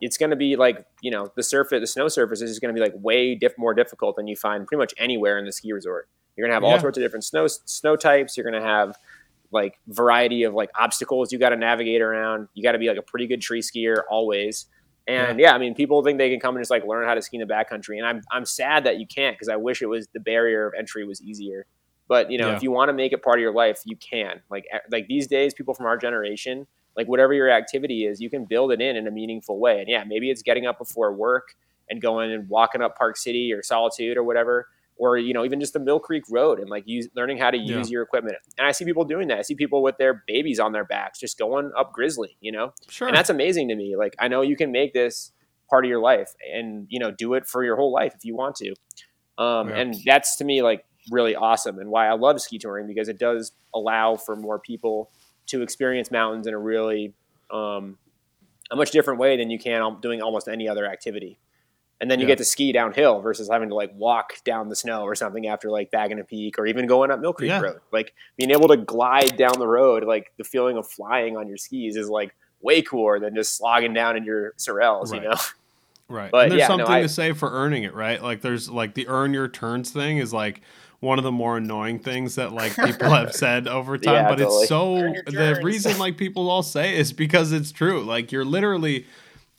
it's going to be like you know the surface, the snow surface is going to be like way diff- more difficult than you find pretty much anywhere in the ski resort. You're going to have all Yeah. sorts of different snow snow types. You're going to have like variety of like obstacles you got to navigate around. You got to be like a pretty good tree skier always. And yeah. I mean, people think they can come and just like learn how to ski in the backcountry, and I'm I'm sad that you can't because I wish it was the barrier of entry was easier. But you know, Yeah. if you want to make it part of your life, you can. Like like these days, people from our generation, like whatever your activity is, you can build it in in a meaningful way. And yeah, maybe it's getting up before work and going and walking up Park City or Solitude or whatever, or you know even just the Mill Creek Road and like use learning how to Yeah. use your equipment. And I see people doing that. I see people with their babies on their backs just going up Grizzly. You know, Sure. and that's amazing to me. Like I know you can make this part of your life and you know do it for your whole life if you want to. Um, Yeah. And that's to me like really awesome and why I love ski touring because it does allow for more people to experience mountains in a really um, a much different way than you can doing almost any other activity. And then you Yeah. get to ski downhill versus having to like walk down the snow or something after like bagging a peak or even going up Mill Creek Yeah. Road. Like being able to glide down the road, like the feeling of flying on your skis is like way cooler than just slogging down in your Sorels, Right. you know? Right. But and there's yeah, no, something I- to say for earning it, right? Like there's like the earn your turns thing is like one of the more annoying things that like people have said over time. Yeah, but totally. it's so the reason like people all say is because it's true. Like you're literally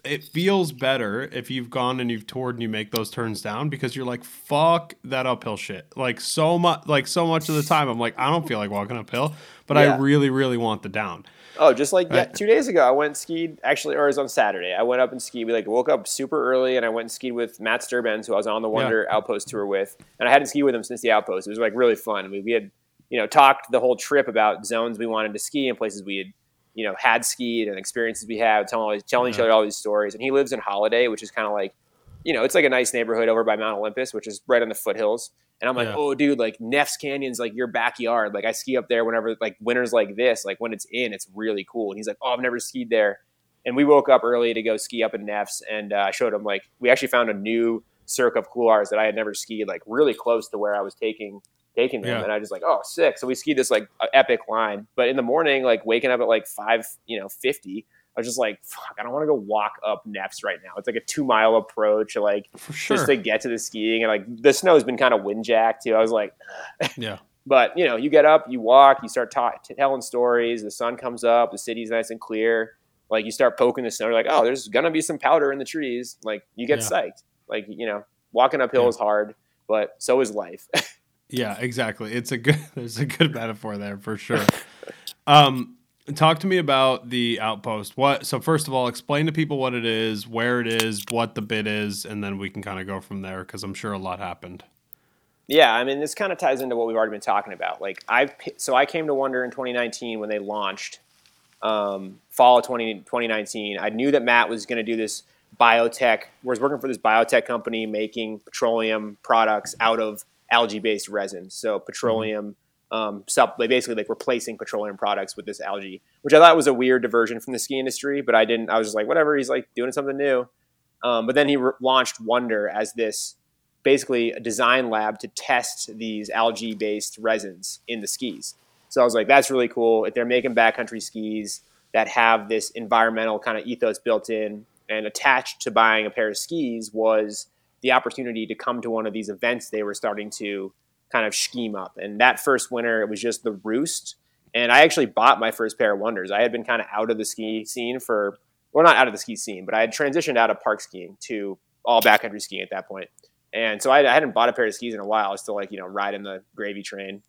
it feels better if you've gone and you've toured and you make those turns down because you're like fuck that uphill shit like so much like so much of the time i'm like i don't feel like walking uphill but i really really want the down Oh, just like yeah, two days ago, I went and skied. Actually, or it was on Saturday. I went up and skied. We like woke up super early, and I went and skied with Matt Sterbenz, who I was on the Wonder Outpost tour with, and I hadn't skied with him since the Outpost. It was like really fun. We, we had you know talked the whole trip about zones we wanted to ski and places we had you know had skied and experiences we had, telling telling each other all these stories. And he lives in Holladay, which is kind of like you know it's like a nice neighborhood over by Mount Olympus, which is right on the foothills. And I'm like, Yeah. oh, dude, like Neff's Canyon's like your backyard. Like I ski up there whenever like winters like this, like when it's in, it's really cool. And he's like, oh, I've never skied there. And we woke up early to go ski up in Neff's, and uh, I showed him like we actually found a new cirque of couloirs that I had never skied, like really close to where I was taking taking them. Yeah. And I just like, oh, sick. So we skied this like uh, epic line. But in the morning, like waking up at like five, you know, fifty. I was just like, fuck, I don't want to go walk up Neff's right now. It's like a two mile approach, like sure just to get to the skiing. And like the snow's been kind of wind jacked too. I was like, yeah but you know, you get up, you walk, you start ta- t- telling stories. The sun comes up, the city's nice and clear. Like you start poking the snow, you're like, oh, there's gonna be some powder in the trees. Like you get Yeah. psyched. Like you know, walking uphill Yeah. is hard, but so is life. Yeah, exactly. It's a good there's a good metaphor there for sure. um talk to me about the outpost. What so first of all, explain to people what it is, where it is, what the bid is, and then we can kind of go from there because I'm sure a lot happened. Yeah, I mean, this kind of ties into what we've already been talking about. Like, I so I came to Wonder in 2019 when they launched um, fall of 20, 2019. I knew that Matt was going to do this biotech. Was working for this biotech company making petroleum products out of algae-based resin So petroleum, um, sup, like basically like replacing petroleum products with this algae, which I thought was a weird diversion from the ski industry. But I didn't. I was just like, whatever. He's like doing something new. Um, but then he re- launched Wonder as this basically a design lab to test these algae based resins in the skis. So I was like, that's really cool. If they're making backcountry skis that have this environmental kind of ethos built in and attached to buying a pair of skis was the opportunity to come to one of these events they were starting to kind of scheme up. And that first winter, it was just the roost. And I actually bought my first pair of Wonders. I had been kind of out of the ski scene for, well, not out of the ski scene, but I had transitioned out of park skiing to all backcountry skiing at that point. And so I, I hadn't bought a pair of skis in a while. I was still like, you know, riding the gravy train.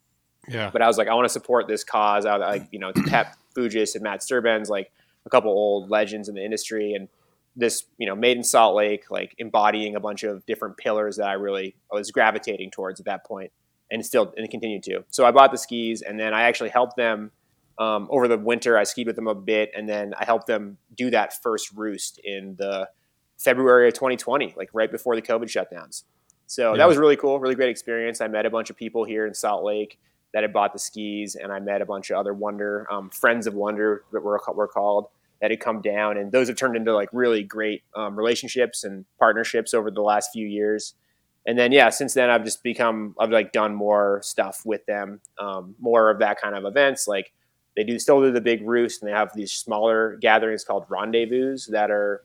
Yeah. But I was like, I want to support this cause. I like, you know, Pep Fujas and Matt Sterbenz, like a couple old legends in the industry, and this, you know, made in Salt Lake, like embodying a bunch of different pillars that I really I was gravitating towards at that point, and still and continued to. So I bought the skis, and then I actually helped them um, over the winter. I skied with them a bit, and then I helped them do that first roost in the February of 2020, like right before the COVID shutdowns. So Yeah. that was really cool, really great experience. I met a bunch of people here in Salt Lake that had bought the skis, and I met a bunch of other Wonder um, friends of Wonder that were, were called. that had come down, and those have turned into like really great um, relationships and partnerships over the last few years. And then yeah, since then I've just become I've like done more stuff with them, um, more of that kind of events. Like they do still do the big roost, and they have these smaller gatherings called rendezvous that are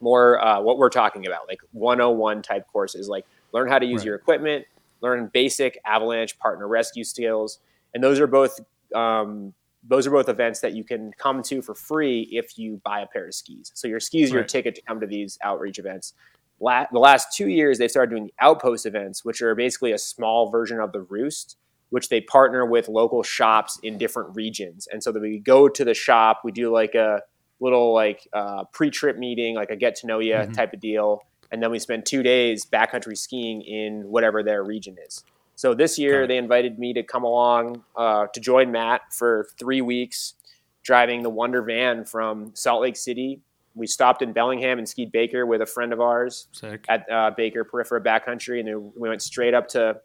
more uh, what we're talking about, like 101 type courses, like learn how to use right. your equipment, learn basic avalanche partner rescue skills, and those are both um, those are both events that you can come to for free if you buy a pair of skis. So your skis are right. your ticket to come to these outreach events. La- the last two years, they started doing the outpost events, which are basically a small version of the roost, which they partner with local shops in different regions. And so that we go to the shop, we do like a little like uh, pre-trip meeting, like a get to know you mm-hmm. type of deal, and then we spend two days backcountry skiing in whatever their region is. So this year they invited me to come along uh, to join Matt for three weeks, driving the Wonder van from Salt Lake City. We stopped in Bellingham and skied Baker with a friend of ours Sick. at uh, Baker Peripheral Backcountry, and then we went straight up to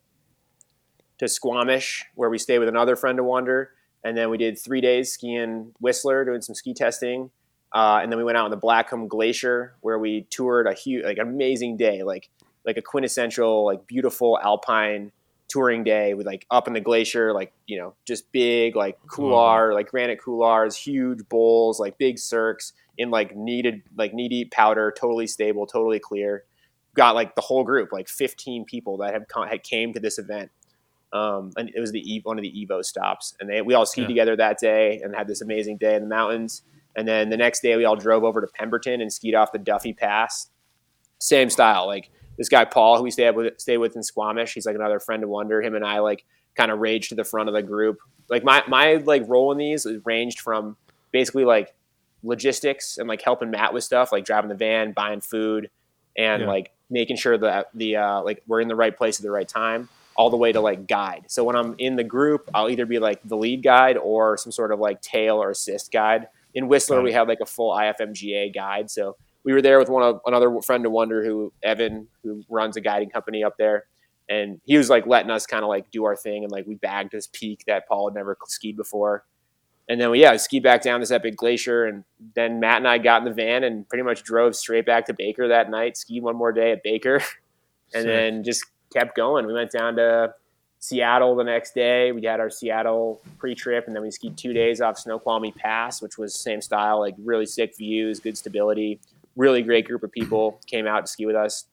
to Squamish where we stayed with another friend of Wonder, and then we did three days skiing Whistler, doing some ski testing, uh, and then we went out on the Blackcomb Glacier where we toured a huge, like, amazing day, like like a quintessential, like beautiful alpine touring day with like up in the glacier, like you know, just big like couloir, like granite couloirs, huge bowls, like big cirques in like kneaded like knee deep powder, totally stable, totally clear. Got like the whole group, like 15 people that had come, had came to this event. Um, and it was the one of the Evo stops, and they we all skied yeah. together that day and had this amazing day in the mountains. And then the next day, we all drove over to Pemberton and skied off the Duffey Pass. Same style, like this guy Paul, who we stay with, stay with in Squamish. He's like another friend of Wonder. Him and I like kind of raged to the front of the group. Like my my like role in these ranged from basically like logistics and like helping Matt with stuff, like driving the van, buying food, and yeah. like making sure that the uh, like we're in the right place at the right time, all the way to like guide. So when I'm in the group, I'll either be like the lead guide or some sort of like tail or assist guide. In Whistler, we have like a full IFMGA guide, so we were there with one of another friend of Wonder who Evan who runs a guiding company up there, and he was like letting us kind of like do our thing and like we bagged this peak that Paul had never skied before, and then we yeah we skied back down this epic glacier, and then Matt and I got in the van and pretty much drove straight back to Baker that night, skied one more day at Baker, and Sick. then just kept going. We went down to Seattle the next day. We had our Seattle pre-trip, and then we skied two days off Snoqualmie Pass, which was same style, like really sick views, good stability really great group of people came out to ski with us.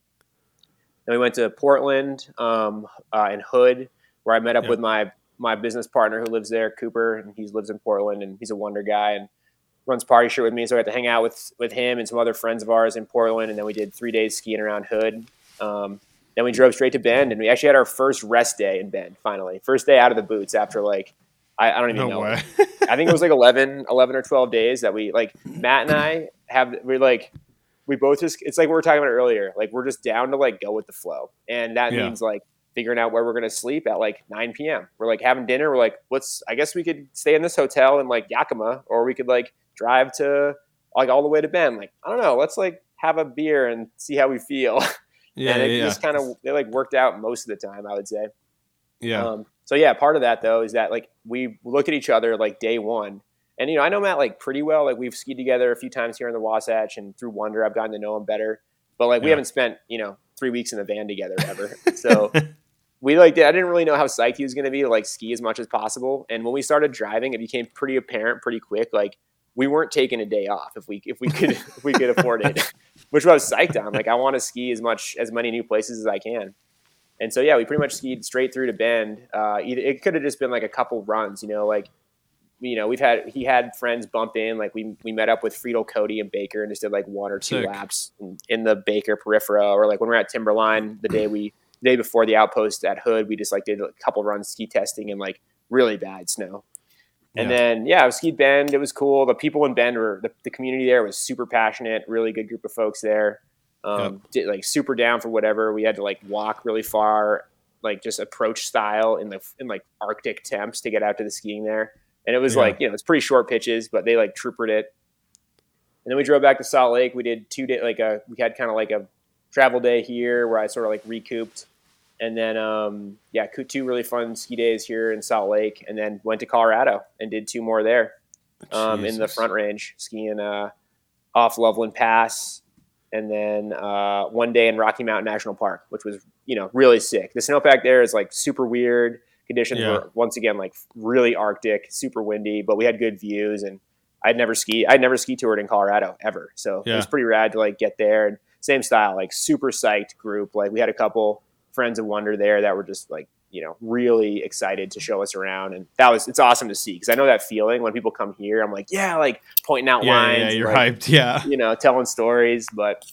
Then we went to Portland um, uh, in Hood, where I met up yep. with my my business partner who lives there, Cooper, and he lives in Portland, and he's a wonder guy and runs party shirt with me. So I got to hang out with with him and some other friends of ours in Portland, and then we did three days skiing around Hood. Um, then we drove straight to Bend, and we actually had our first rest day in Bend. Finally, first day out of the boots after like I, I don't even no know. I think it was like 11, 11 or twelve days that we like Matt and I have we're like we both just it's like we were talking about earlier like we're just down to like go with the flow. And that yeah. means like figuring out where we're going to sleep at like 9 p.m we're like having dinner. We're like what's i guess we could stay in this hotel in like yakima or we could like drive to like all the way to bend. Like i don't know. Let's like have a beer and see how we feel. Yeah and it yeah, just kind of it like worked out most of the time i would say. Yeah. Um, so yeah part of that though is that like we look at each other like day one and you know, I know Matt like pretty well. Like we've skied together a few times here in the Wasatch, and through Wonder, I've gotten to know him better. But like yeah. we haven't spent you know three weeks in the van together ever. so we like I didn't really know how psyched he was going to be to like ski as much as possible. And when we started driving, it became pretty apparent pretty quick. Like we weren't taking a day off if we if we could if we could afford it, which I was psyched on. Like I want to ski as much as many new places as I can. And so yeah, we pretty much skied straight through to Bend. Uh, it could have just been like a couple runs, you know, like you know, we've had he had friends bump in. Like we we met up with Friedel Cody and Baker and just did like one or two Sick. laps in, in, the Baker Peripheral, or like when we are at Timberline the day we the day before the outpost at Hood, we just like did a couple runs ski testing in like really bad snow. And yeah. then yeah, I skied Bend. It was cool. The people in Bend were the, the community there was super passionate. Really good group of folks there. Um, yep. did, like super down for whatever. We had to like walk really far, like just approach style in the in like Arctic temps to get out to the skiing there and it was yeah. like you know it's pretty short pitches, but they like troopered it. And then we drove back to Salt Lake. We did two day like a we had kind of like a travel day here where I sort of like recouped, and then um, yeah, two really fun ski days here in Salt Lake, and then went to Colorado and did two more there. um, in the Front Range, skiing uh, off Loveland Pass, and then uh, one day in Rocky Mountain National Park, which was you know really sick. The snowpack there is like super weird. Conditions Yeah. were once again like really arctic, super windy, but we had good views and. I'd never ski. I'd never ski toured in Colorado ever, so it was pretty rad to like get there. And same style, like super psyched group. Like we had a couple friends of wonder there that were just like you know really excited to show us around, and that was it's awesome to see because I know that feeling when people come here. I'm like, yeah, like pointing out Yeah, lines, yeah, you're like, hyped. Yeah. you know, telling stories. But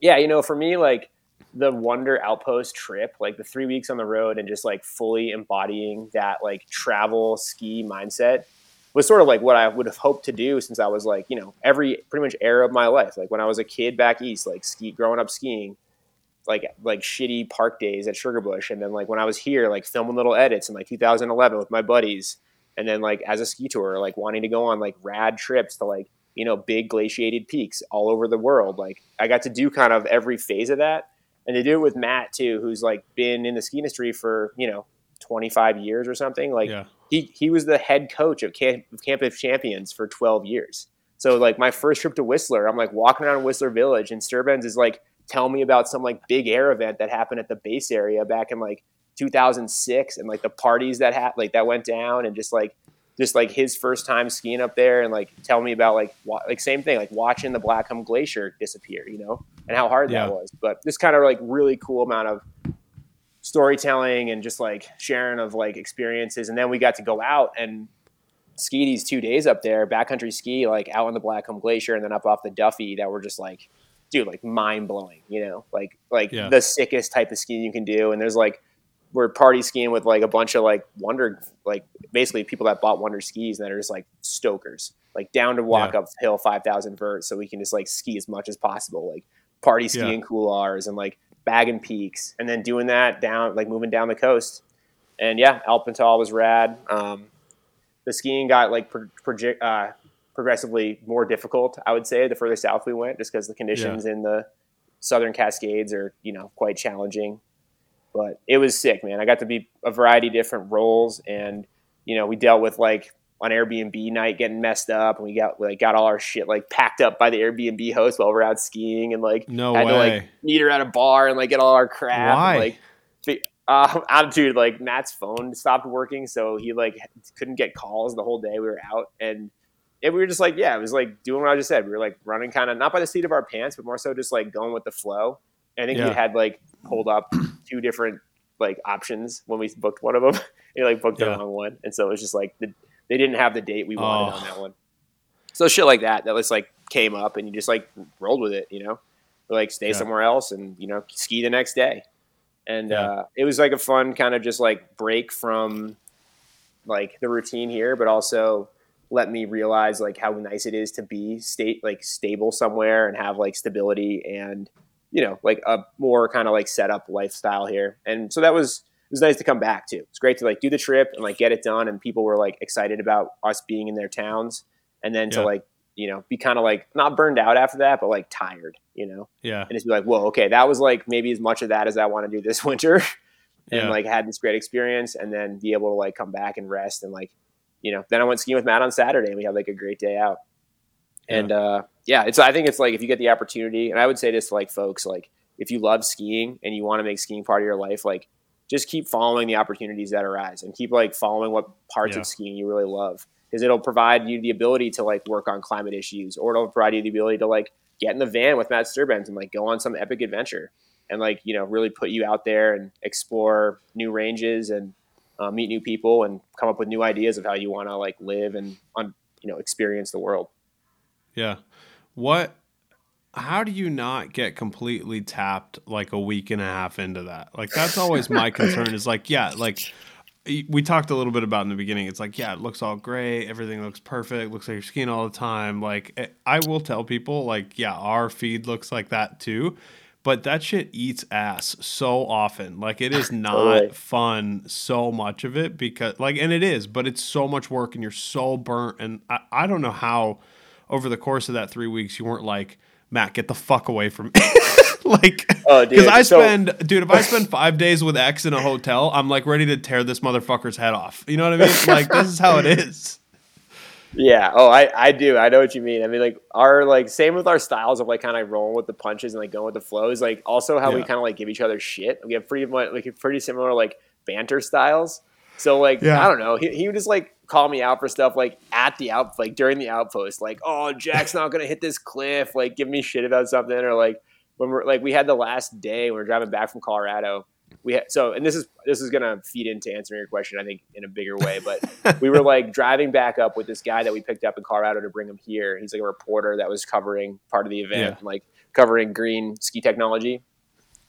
yeah, you know, for me, like the Wonder Outpost trip, like the three weeks on the road and just like fully embodying that like travel ski mindset was sort of like what I would have hoped to do since I was like, you know, every pretty much era of my life. Like when I was a kid back east, like ski growing up skiing, like like shitty park days at Sugarbush, and then like when I was here, like filming little edits in like 2011 with my buddies, and then like as a ski tour, like wanting to go on like rad trips to like you know big glaciated peaks all over the world. Like I got to do kind of every phase of that, and to do it with Matt too, who's like been in the ski industry for you know 25 years or something. Like yeah. he he was the head coach of Camp, of Camp of Champions for 12 years. So like my first trip to Whistler, I'm like walking around Whistler Village, and Sterbenz is like telling me about some like big air event that happened at the base area back in like 2006, and like the parties that had like that went down, and just like just like his first time skiing up there, and like tell me about like wa- like same thing, like watching the Blackcomb Glacier disappear, you know, and how hard Yeah. that was. But this kind of like really cool amount of storytelling and just like sharing of like experiences and then we got to go out and ski these two days up there backcountry ski like out on the blackcomb glacier and then up off the duffey that were just like dude like mind-blowing you know like like Yeah. the sickest type of skiing you can do and there's like we're party skiing with like a bunch of like wonder like basically people that bought wonder skis and that are just like stokers like down to walk Yeah. uphill 5000 vert so we can just like ski as much as possible like party Yeah. skiing couloirs and like bagging peaks and then doing that down like moving down the coast. And yeah alpental was rad. Um, the skiing got like pro- project, uh, progressively more difficult i would say the further south we went just because the conditions in the southern cascades are you know quite challenging. But it was sick man. I got to be a variety of different roles and you know we dealt with like on airbnb night getting messed up and we got like got all our shit like packed up by the airbnb host while we're out skiing and like No had way. to like meet her at a bar and like get all our crap. Why? And, like, fi- uh, dude, like Matt's phone stopped working, so he like couldn't get calls the whole day we were out, and and we were just like, yeah, it was like doing what I just said. We were like running kind of not by the seat of our pants, but more so just like going with the flow. And I think Yeah. we had like pulled up two different like options when we booked one of them. we like booked the wrong one, and so it was just like the, they didn't have the date we wanted Oh. on that one. So shit like that that just like came up, and you just like rolled with it, you know, or, like stay Yeah. somewhere else and you know ski the next day. And Yeah. uh, it was like a fun kind of just like break from like the routine here, but also let me realize like how nice it is to be state like stable somewhere and have like stability and you know like a more kind of like set up lifestyle here. And so that was was nice to come back to. It's great to like do the trip and like get it done and people were like excited about us being in their towns and then to like you know be kind of like not burned out after that but like tired, you know Yeah. and just be like, whoa, okay, that was like maybe as much of that as I want to do this winter. and Yeah. like had this great experience and then be able to like come back and rest and like, you know, then I went skiing with Matt on Saturday and we had like a great day out. And uh yeah, it's I think it's like if you get the opportunity, and I would say this to like folks, like if you love skiing and you want to make skiing part of your life, like just keep following the opportunities that arise and keep like following what parts Yeah. of skiing you really love. Because it'll provide you the ability to like work on climate issues or it'll provide you the ability to like get in the van with Matt Sterbenz and like go on some epic adventure and like, you know, really put you out there and explore new ranges and uh, meet new people and come up with new ideas of how you want to like live and on, you know, experience the world. Yeah. What how do you not get completely tapped like a week and a half into that? Like that's always my concern is like, yeah, like we talked a little bit about in the beginning. It's like, yeah, it looks all great, everything looks perfect, looks like you're skiing all the time. Like eh, I will tell people like, yeah, our feed looks like that too. But that shit eats ass so often. Like it is not Totally. fun so much of it because like and it is, but it's so much work and you're so burnt and I, I don't know how over the course of that three weeks you weren't like, Matt, get the fuck away from me. like Oh, dude, because I so- spend dude, if I spend five days with X in a hotel, I'm like ready to tear this motherfucker's head off. You know what I mean? Like this is how it is. Yeah. Oh, I, I do. I know what you mean. I mean, like our like same with our styles of like kind of rolling with the punches and like going with the flows. Like also how we kind of like give each other shit. We have pretty much like pretty similar like banter styles. So like Yeah. I don't know. He, he would just like call me out for stuff like at the out like during the outpost. Like oh Jack's not gonna hit this cliff. Like give me shit about something or like when we're like we had the last day when we are driving back from Colorado. We had, so and this is this is gonna feed into answering your question I think in a bigger way, but we were like driving back up with this guy that we picked up in Colorado to bring him here. He's like a reporter that was covering part of the event, Yeah. like covering green ski technology.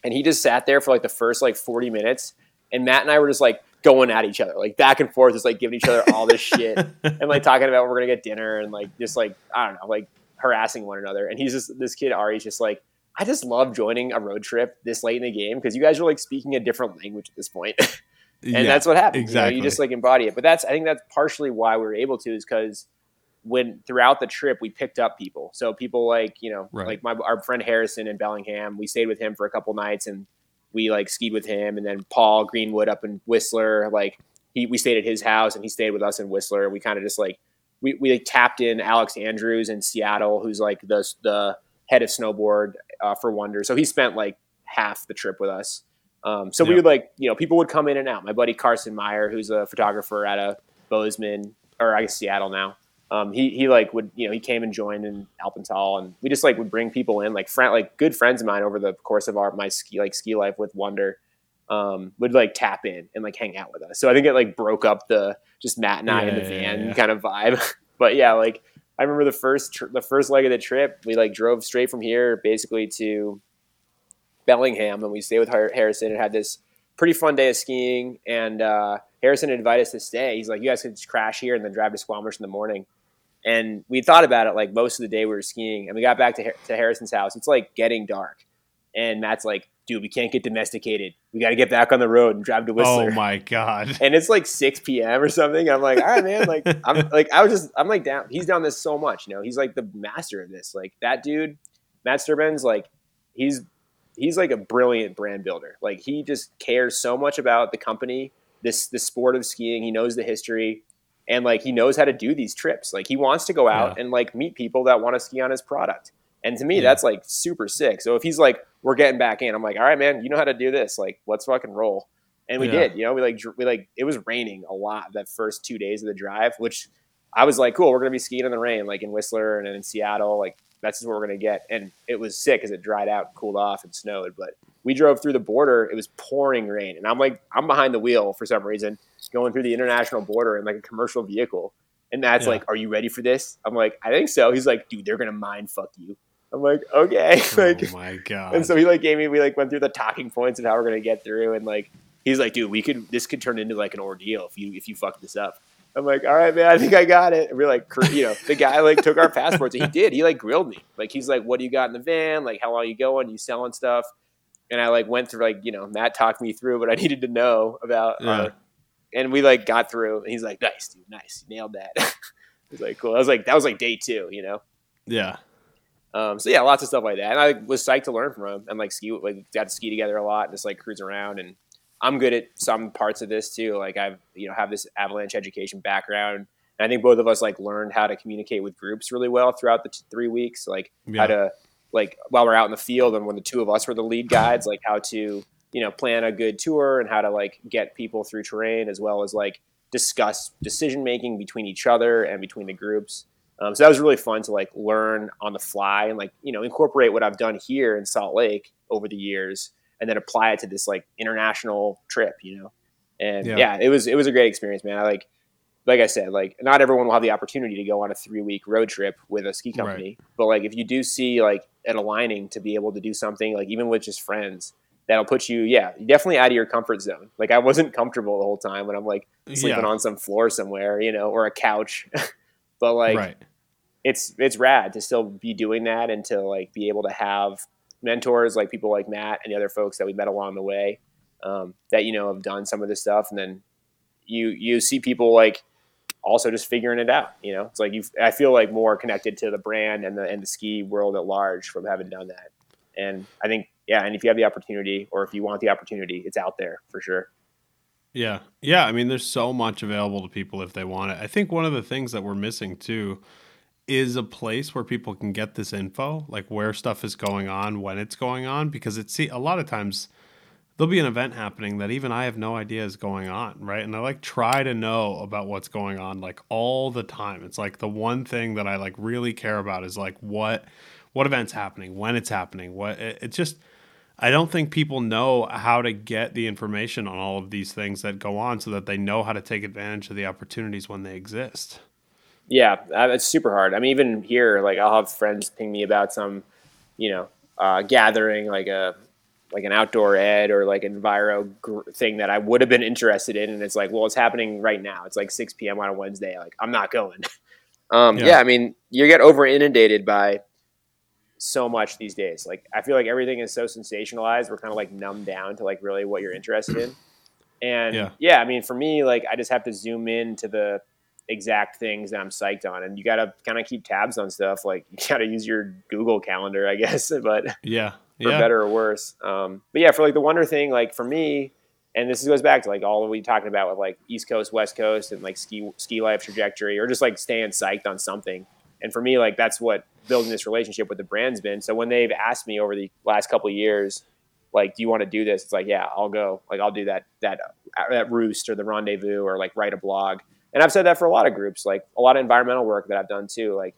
And he just sat there for like the first like 40 minutes. And Matt and I were just like going at each other, like back and forth, just like giving each other all this shit and like talking about we're gonna get dinner and like just like I don't know, like harassing one another. And he's just this kid Ari's just like, I just love joining a road trip this late in the game because you guys are like speaking a different language at this point. and Yeah, that's what happens. exactly. You, know? you just like embody it. But that's I think that's partially why we were able to is because when throughout the trip we picked up people. So people like you know Right. like my our friend Harrison in Bellingham. We stayed with him for a couple nights and we like skied with him. And then Paul Greenwood up in Whistler, like he we stayed at his house and he stayed with us in Whistler. We kind of just like we we like, tapped in Alex Andrews in Seattle, who's like the the head of snowboard uh, for Wonder. So he spent like half the trip with us. Um, so we would like, you know, people would come in and out. My buddy Carson Meyer, who's a photographer at a Bozeman, or I guess Seattle now. Um, he he like would you know he came and joined in Alpental, and we just like would bring people in like friend like good friends of mine over the course of our my ski like ski life with Wonder. Um, would like tap in and like hang out with us. So I think it like broke up the just Matt and I in the yeah, van yeah. kind of vibe. but yeah, like I remember the first tr- the first leg of the trip, we like drove straight from here basically to Bellingham, and we stayed with Harrison and had this pretty fun day of skiing. And uh, Harrison invited us to stay. He's like, "You guys could just crash here and then drive to Squamish in the morning." And we thought about it like most of the day we were skiing, and we got back to, Har- to Harrison's house. It's like getting dark, and Matt's like, "Dude, we can't get domesticated. We got to get back on the road and drive to Whistler." Oh my god. and it's like 6 p.m. or something. I'm like, all right, man. Like, I'm like, I was just, I'm like down. He's done this so much, you know. He's like the master of this. Like that dude, Matt Sterbenz, like he's he's like a brilliant brand builder. Like he just cares so much about the company, this the sport of skiing. He knows the history, and like he knows how to do these trips. Like he wants to go out Yeah. and like meet people that want to ski on his product. And to me, Yeah. that's like super sick. So if he's like, we're getting back in, I'm like, all right, man, you know how to do this. Like, let's fucking roll. And we Yeah. did. You know, we like we like it was raining a lot that first two days of the drive, which I was like, cool, we're gonna be skiing in the rain, like in Whistler and in Seattle, like that's just what we're gonna get. And it was sick because it dried out, and cooled off, and snowed. But we drove through the border; it was pouring rain, and I'm like, I'm behind the wheel for some reason, going through the international border in like a commercial vehicle. And Matt's Yeah. like, "Are you ready for this?" I'm like, "I think so." He's like, "Dude, they're gonna mind fuck you." I'm like, "Okay." like, oh my god. and so he like gave me we like went through the talking points of how we're gonna get through and like he's like dude we could this could turn into like an ordeal if you if you fuck this up i'm like all right man i think i got it and we're like you know the guy like took our passports and he did he like grilled me like he's like what do you got in the van like how long you going you selling stuff and i like went through like you know matt talked me through what i needed to know about Yeah. our, and we like got through and he's like nice dude nice you nailed that He's like cool i was like that was like day two you know yeah. um, so yeah, lots of stuff like that. And I was psyched to learn from him and like ski, like got to ski together a lot and just like cruise around. And I'm good at some parts of this too. Like I've you know have this avalanche education background, and I think both of us like learned how to communicate with groups really well throughout the t- three weeks. Like Yeah. how to like while we're out in the field and when the two of us were the lead guides, like how to you know plan a good tour and how to like get people through terrain as well as like discuss decision making between each other and between the groups. Um, so that was really fun to like learn on the fly and like you know incorporate what I've done here in Salt Lake over the years and then apply it to this like international trip, you know. And Yeah. yeah, it was it was a great experience, man. I like like I said, like not everyone will have the opportunity to go on a three week road trip with a ski company, but like if you do see like an aligning to be able to do something like even with just friends, that'll put you yeah definitely out of your comfort zone. Like I wasn't comfortable the whole time when I'm like sleeping yeah. on some floor somewhere, you know, or a couch. but like right. it's it's rad to still be doing that and to like be able to have mentors like people like Matt and the other folks that we met along the way um, that you know have done some of this stuff, and then you you see people like also just figuring it out. You know, it's like you. I feel like more connected to the brand and the and the ski world at large from having done that. And I think yeah, and if you have the opportunity or if you want the opportunity, it's out there for sure. Yeah. Yeah. I mean, there's so much available to people if they want it. I think one of the things that we're missing too is a place where people can get this info, like where stuff is going on, when it's going on, because it's see a lot of times there'll be an event happening that even I have no idea is going on, right? And I like try to know about what's going on like all the time. It's like the one thing that I like really care about is like what what event's happening, when it's happening, what it, it's just I don't think people know how to get the information on all of these things that go on so that they know how to take advantage of the opportunities when they exist. Yeah, uh, it's super hard. I mean, even here, like I'll have friends ping me about some, you know, uh, gathering like a like an outdoor ed or like an enviro gr- thing that I would have been interested in, and it's like, well, it's happening right now. It's like 6 p.m. on a Wednesday. Like I'm not going. um, yeah. yeah, I mean, you get over inundated by so much these days. Like I feel like everything is so sensationalized. We're kind of like numbed down to like really what you're interested in. And yeah. yeah, I mean, for me, like I just have to zoom in to the exact things that I'm psyched on, and you got to kind of keep tabs on stuff. Like you got to use your Google Calendar, I guess. But yeah, for yeah. better or worse. Um, but yeah, for like the wonder thing, like for me, and this goes back to like all we talking about with like East Coast, West Coast, and like ski ski life trajectory, or just like staying psyched on something. And for me, like that's what building this relationship with the brand's been. So when they've asked me over the last couple years, like, do you want to do this? It's like, yeah, I'll go. Like, I'll do that that that roost or the rendezvous or like write a blog. And I've said that for a lot of groups, like a lot of environmental work that I've done too, like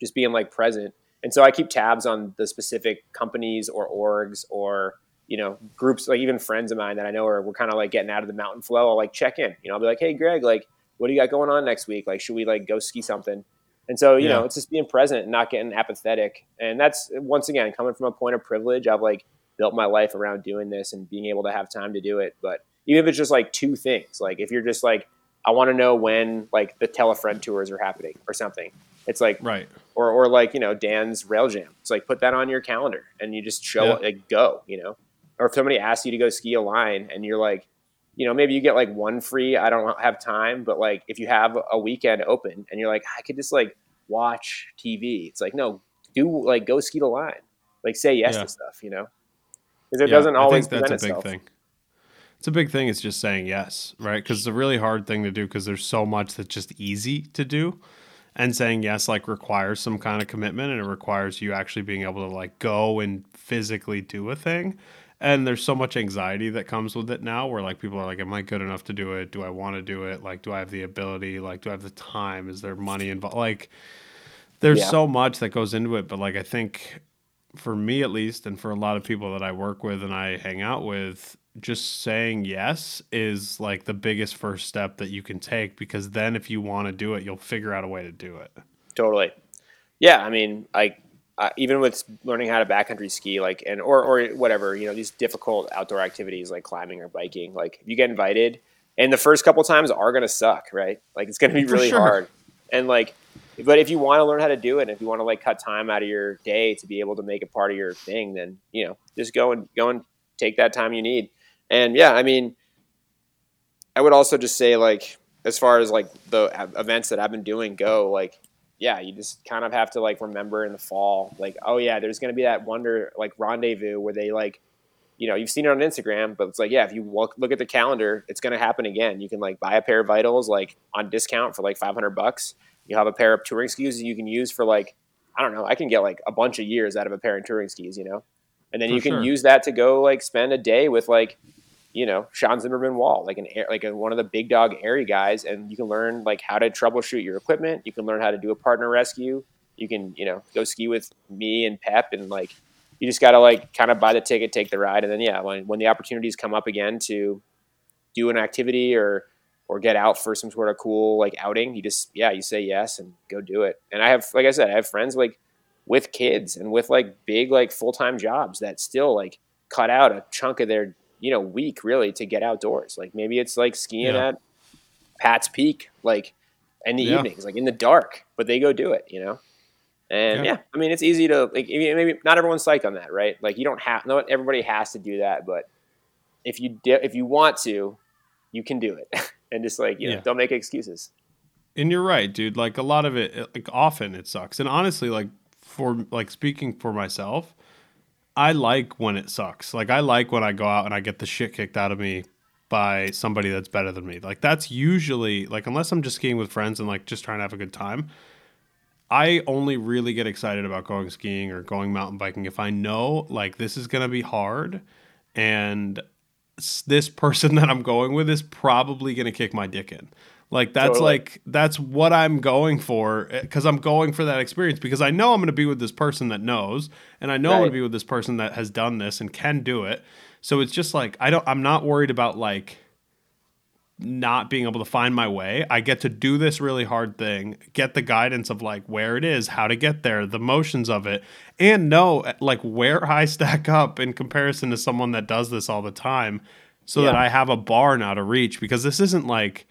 just being like present. And so I keep tabs on the specific companies or orgs or you know groups, like even friends of mine that I know are we're kind of like getting out of the mountain flow. I'll like check in. You know, I'll be like, hey, Greg, like, what do you got going on next week? Like, should we like go ski something? And so, you yeah. know, it's just being present and not getting apathetic. And that's once again coming from a point of privilege. I've like built my life around doing this and being able to have time to do it. But even if it's just like two things, like if you're just like, I want to know when like the Telefriend tours are happening or something. It's like right, or or like you know Dan's Rail Jam. It's like put that on your calendar and you just show yeah. it, like go. You know, or if somebody asks you to go ski a line and you're like, you know, maybe you get like one free. I don't have time, but like if you have a weekend open and you're like, ah, I could just like watch TV. It's like no, do like go ski the line. Like say yes yeah. to stuff. You know, because it yeah, doesn't always. I think that's a big thing. It's a big thing. It's just saying yes, right? Because it's a really hard thing to do because there's so much that's just easy to do and saying yes like requires some kind of commitment and it requires you actually being able to like go and physically do a thing and there's so much anxiety that comes with it now where like people are like am i good enough to do it do i want to do it like do i have the ability like do i have the time is there money involved like there's yeah. so much that goes into it but like i think for me at least and for a lot of people that i work with and i hang out with just saying yes is like the biggest first step that you can take because then if you want to do it you'll figure out a way to do it totally yeah i mean like uh, even with learning how to backcountry ski, like and or or whatever, you know, these difficult outdoor activities like climbing or biking, like if you get invited, and the first couple times are gonna suck, right? Like it's gonna be really sure. hard, and like, but if you want to learn how to do it, if you want to like cut time out of your day to be able to make it part of your thing, then you know, just go and go and take that time you need. And yeah, I mean, I would also just say like as far as like the events that I've been doing go, like yeah, you just kind of have to like remember in the fall, like, oh yeah, there's going to be that wonder like rendezvous where they like, you know, you've seen it on Instagram, but it's like, yeah, if you look, look at the calendar, it's going to happen again. You can like buy a pair of vitals like on discount for like 500 bucks. You have a pair of touring skis that you can use for like, I don't know, I can get like a bunch of years out of a pair of touring skis, you know? And then for you can sure. use that to go like spend a day with like you know Sean Zimmerman Wall, like an like a, one of the big dog AIARE guys, and you can learn like how to troubleshoot your equipment. You can learn how to do a partner rescue. You can you know go ski with me and Pep, and like you just got to like kind of buy the ticket, take the ride, and then yeah, when when the opportunities come up again to do an activity or or get out for some sort of cool like outing, you just yeah you say yes and go do it. And I have like I said, I have friends like with kids and with like big like full time jobs that still like cut out a chunk of their you know week really to get outdoors. Like maybe it's like skiing yeah. at Pat's Peak, like in the yeah. evenings, like in the dark, but they go do it, you know. And yeah. yeah, I mean it's easy to like maybe not everyone's psyched on that, right? Like you don't have no everybody has to do that, but if you di- if you want to, you can do it, and just like you know don't make excuses. And you're right, dude. Like a lot of it, like often it sucks. And honestly, like for like speaking for myself, I like when it sucks. Like I like when I go out and I get the shit kicked out of me by somebody that's better than me. Like that's usually like unless I'm just skiing with friends and like just trying to have a good time. I only really get excited about going skiing or going mountain biking if I know like this is going to be hard and this person that I'm going with is probably going to kick my dick in. Like that's totally. like that's what I'm going for because eh, I'm going for that experience because I know I'm going to be with this person that knows and I know right. I'm going to be with this person that has done this and can do it. So it's just like I don't I'm not worried about like not being able to find my way. I get to do this really hard thing, get the guidance of like where it is, how to get there, the motions of it, and know eh, like where I stack up in comparison to someone that does this all the time so yeah. that I have a bar now to reach because this isn't like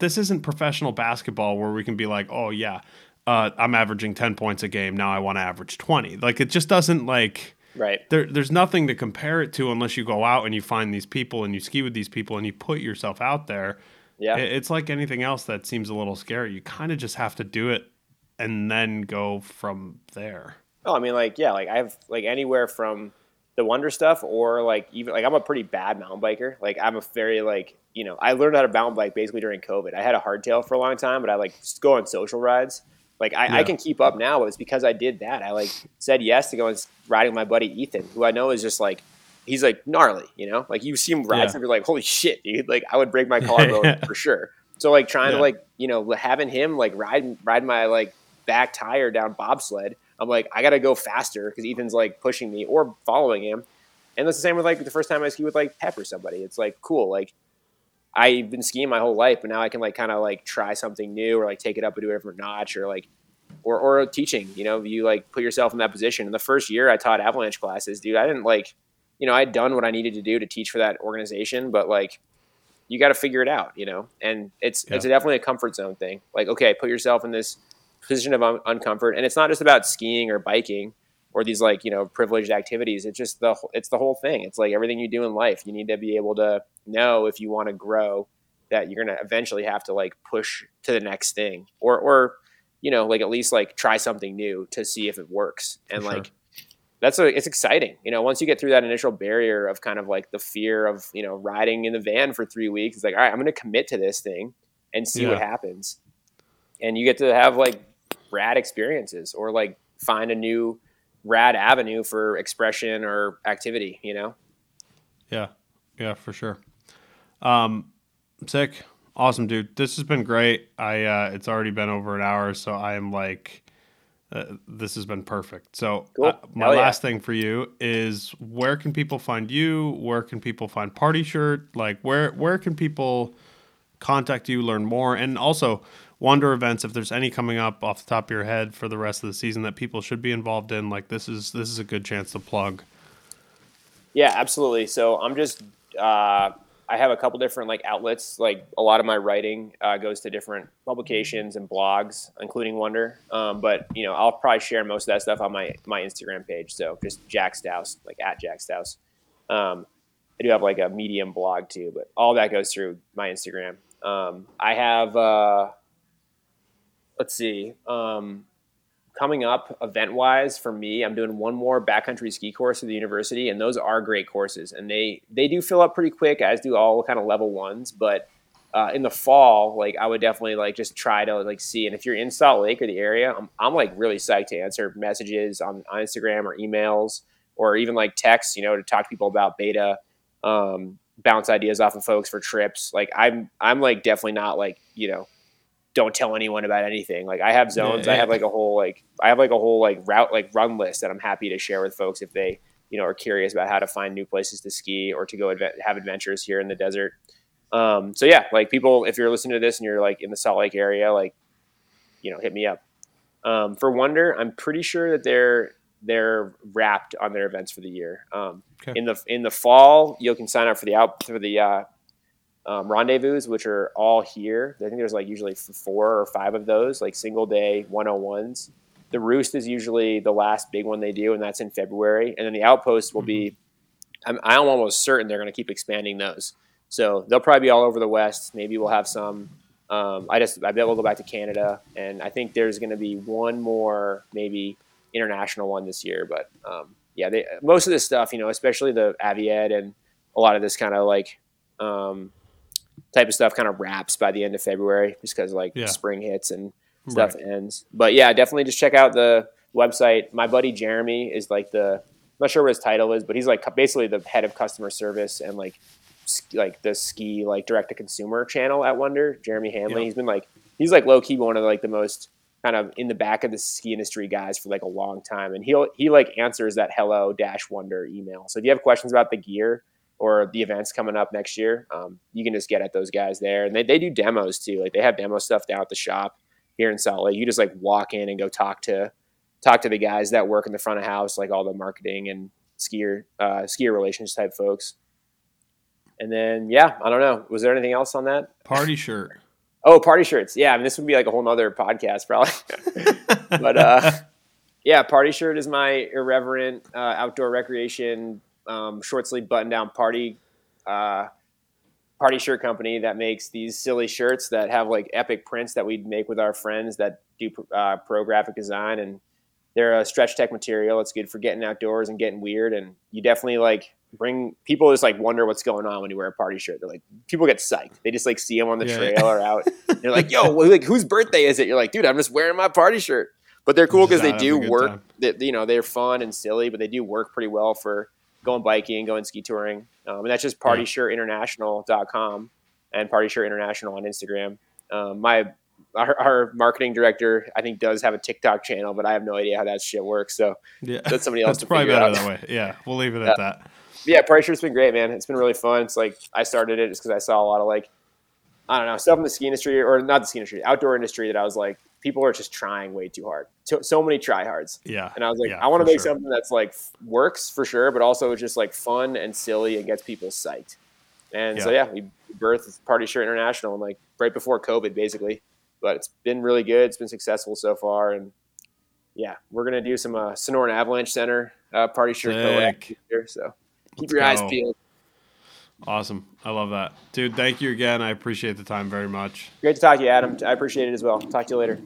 this isn't professional basketball where we can be like, oh yeah, uh, I'm averaging ten points a game. Now I want to average twenty. Like it just doesn't like. Right. There, there's nothing to compare it to unless you go out and you find these people and you ski with these people and you put yourself out there. Yeah. It, it's like anything else that seems a little scary. You kind of just have to do it and then go from there. Oh, I mean, like, yeah, like I have like anywhere from the wonder stuff or like even like I'm a pretty bad mountain biker. Like I'm a very like you know, I learned how to mountain bike basically during COVID. I had a hardtail for a long time, but I like just go on social rides. Like I, yeah. I, can keep up now, but it's because I did that. I like said yes to going riding with my buddy Ethan, who I know is just like he's like gnarly, you know. Like you see him ride, yeah. and you're like, holy shit, dude! Like I would break my collarbone for sure. So like trying yeah. to like you know having him like ride ride my like back tire down bobsled. I'm like I gotta go faster because Ethan's like pushing me or following him. And that's the same with like the first time I ski with like Pep or somebody. It's like cool, like I've been skiing my whole life, but now I can like kind of like try something new or like take it up and do it for a different notch or like or or teaching. You know, you like put yourself in that position. In the first year, I taught avalanche classes, dude. I didn't like, you know, I had done what I needed to do to teach for that organization, but like, you got to figure it out, you know. And it's yeah. it's definitely a comfort zone thing. Like, okay, put yourself in this position of un- uncomfort, and it's not just about skiing or biking or these like you know privileged activities it's just the it's the whole thing it's like everything you do in life you need to be able to know if you want to grow that you're going to eventually have to like push to the next thing or or you know like at least like try something new to see if it works and sure. like that's a, it's exciting you know once you get through that initial barrier of kind of like the fear of you know riding in the van for three weeks it's like all right i'm going to commit to this thing and see yeah. what happens and you get to have like rad experiences or like find a new rad avenue for expression or activity, you know? Yeah. Yeah, for sure. Um, sick. Awesome, dude. This has been great. I, uh, it's already been over an hour, so I am like, uh, this has been perfect. So, cool. uh, my Hell last yeah. thing for you is where can people find you? Where can people find Party Shirt? Like, where where can people contact you, learn more, and also Wonder events, if there's any coming up off the top of your head for the rest of the season that people should be involved in, like this is this is a good chance to plug. Yeah, absolutely. So I'm just uh, I have a couple different like outlets. Like a lot of my writing uh, goes to different publications and blogs, including Wonder. Um, but you know, I'll probably share most of that stuff on my my Instagram page. So just Jack Stauss, like at Jack Stauss. Um, I do have like a Medium blog too, but all that goes through my Instagram. Um, I have. Uh, let's see. Um, coming up event wise for me, I'm doing one more backcountry ski course at the university, and those are great courses, and they they do fill up pretty quick, as do all kind of level ones. But uh, in the fall, like I would definitely like just try to like see. And if you're in Salt Lake or the area, I'm, I'm like really psyched to answer messages on, on Instagram or emails or even like texts, you know, to talk to people about beta. Um, bounce ideas off of folks for trips. Like I'm, I'm like definitely not like you know don't tell anyone about anything. Like I have zones. Yeah, yeah. I have like a whole like I have like a whole like route like run list that I'm happy to share with folks if they you know are curious about how to find new places to ski or to go adve- have adventures here in the desert. Um, so yeah, like people, if you're listening to this and you're like in the Salt Lake area, like you know, hit me up. Um, for Wonder, I'm pretty sure that they're they're wrapped on their events for the year. Um, okay. In the in the fall, you can sign up for the out for the uh, um, rendezvous, which are all here. I think there's like usually four or five of those, like single day 101s. The roost is usually the last big one they do, and that's in February. And then the outpost will be, mm-hmm. I'm, I'm almost certain they're going to keep expanding those. So they'll probably be all over the West. Maybe we'll have some. Um, I just I bet we'll go back to Canada, and I think there's going to be one more maybe international one this year. But um, yeah, they, most of this stuff, you know, especially the Avied and a lot of this kind of like um, type of stuff kind of wraps by the end of February, just because like Yeah. spring hits and stuff ends. But yeah, definitely just check out the website. My buddy Jeremy is like the I'm not sure what his title is, but he's like basically the head of customer service and like like the ski like direct to consumer channel at Wonder. Jeremy Hanley. Yeah. He's been like he's like low key one of like the most kind of in the back of the ski industry guys for like a long time, and he'll he like answers that hello dash wonder email. So if you have questions about the gear or the events coming up next year, um, you can just get at those guys there, and they they do demos too. Like they have demo stuff down at the shop here in Salt Lake. You just like walk in and go talk to talk to the guys that work in the front of house, like all the marketing and skier uh, skier relations type folks. And then yeah, I don't know. Was there anything else on that? Party shirt. Oh, party shirts. Yeah, I mean this would be like a whole nother podcast probably. but uh, yeah, party shirt is my irreverent uh, outdoor recreation um, short sleeve button down party uh, party shirt company that makes these silly shirts that have like epic prints that we'd make with our friends that do uh, pro graphic design and they're a stretch tech material. It's good for getting outdoors and getting weird. And you definitely like bring people just like wonder what's going on when you wear a party shirt. They're like, people get psyched. They just like see them on the Yeah. trail or out. They're like, yo, well, like whose birthday is it? You're like, dude, I'm just wearing my party shirt. But they're cool because they out having a do work. That you know they're fun and silly, but they do work pretty well for going biking, going ski touring. Um, and that's just partyshirtinternational.com and Party Shirt International on Instagram. Um, my our, our marketing director, I think, does have a TikTok channel, but I have no idea how that shit works. So Yeah, That's somebody else That's to probably better out. that way. Yeah, we'll leave it at that. yeah, Party Shirt's been great, man. It's been really fun. It's like I started it just because I saw a lot of like I don't know stuff in the ski industry or not the ski industry, outdoor industry that I was like, people are just trying way too hard. So, so many tryhards. Yeah, And I was like, Yeah, I want to make sure. something that's like works for sure, but also just like fun and silly and gets people psyched. And so Yeah. yeah, we birthed Party Shirt International and like right before COVID, basically. But it's been really good. It's been successful so far, and yeah, we're gonna do some uh, Sonoran Avalanche Center uh, Party Shirt collab here. So keep Let's your eyes peeled. Awesome. I love that, dude. Thank you again. I appreciate the time very much. Great to talk to you, Adam. I appreciate it as well. Talk to you later.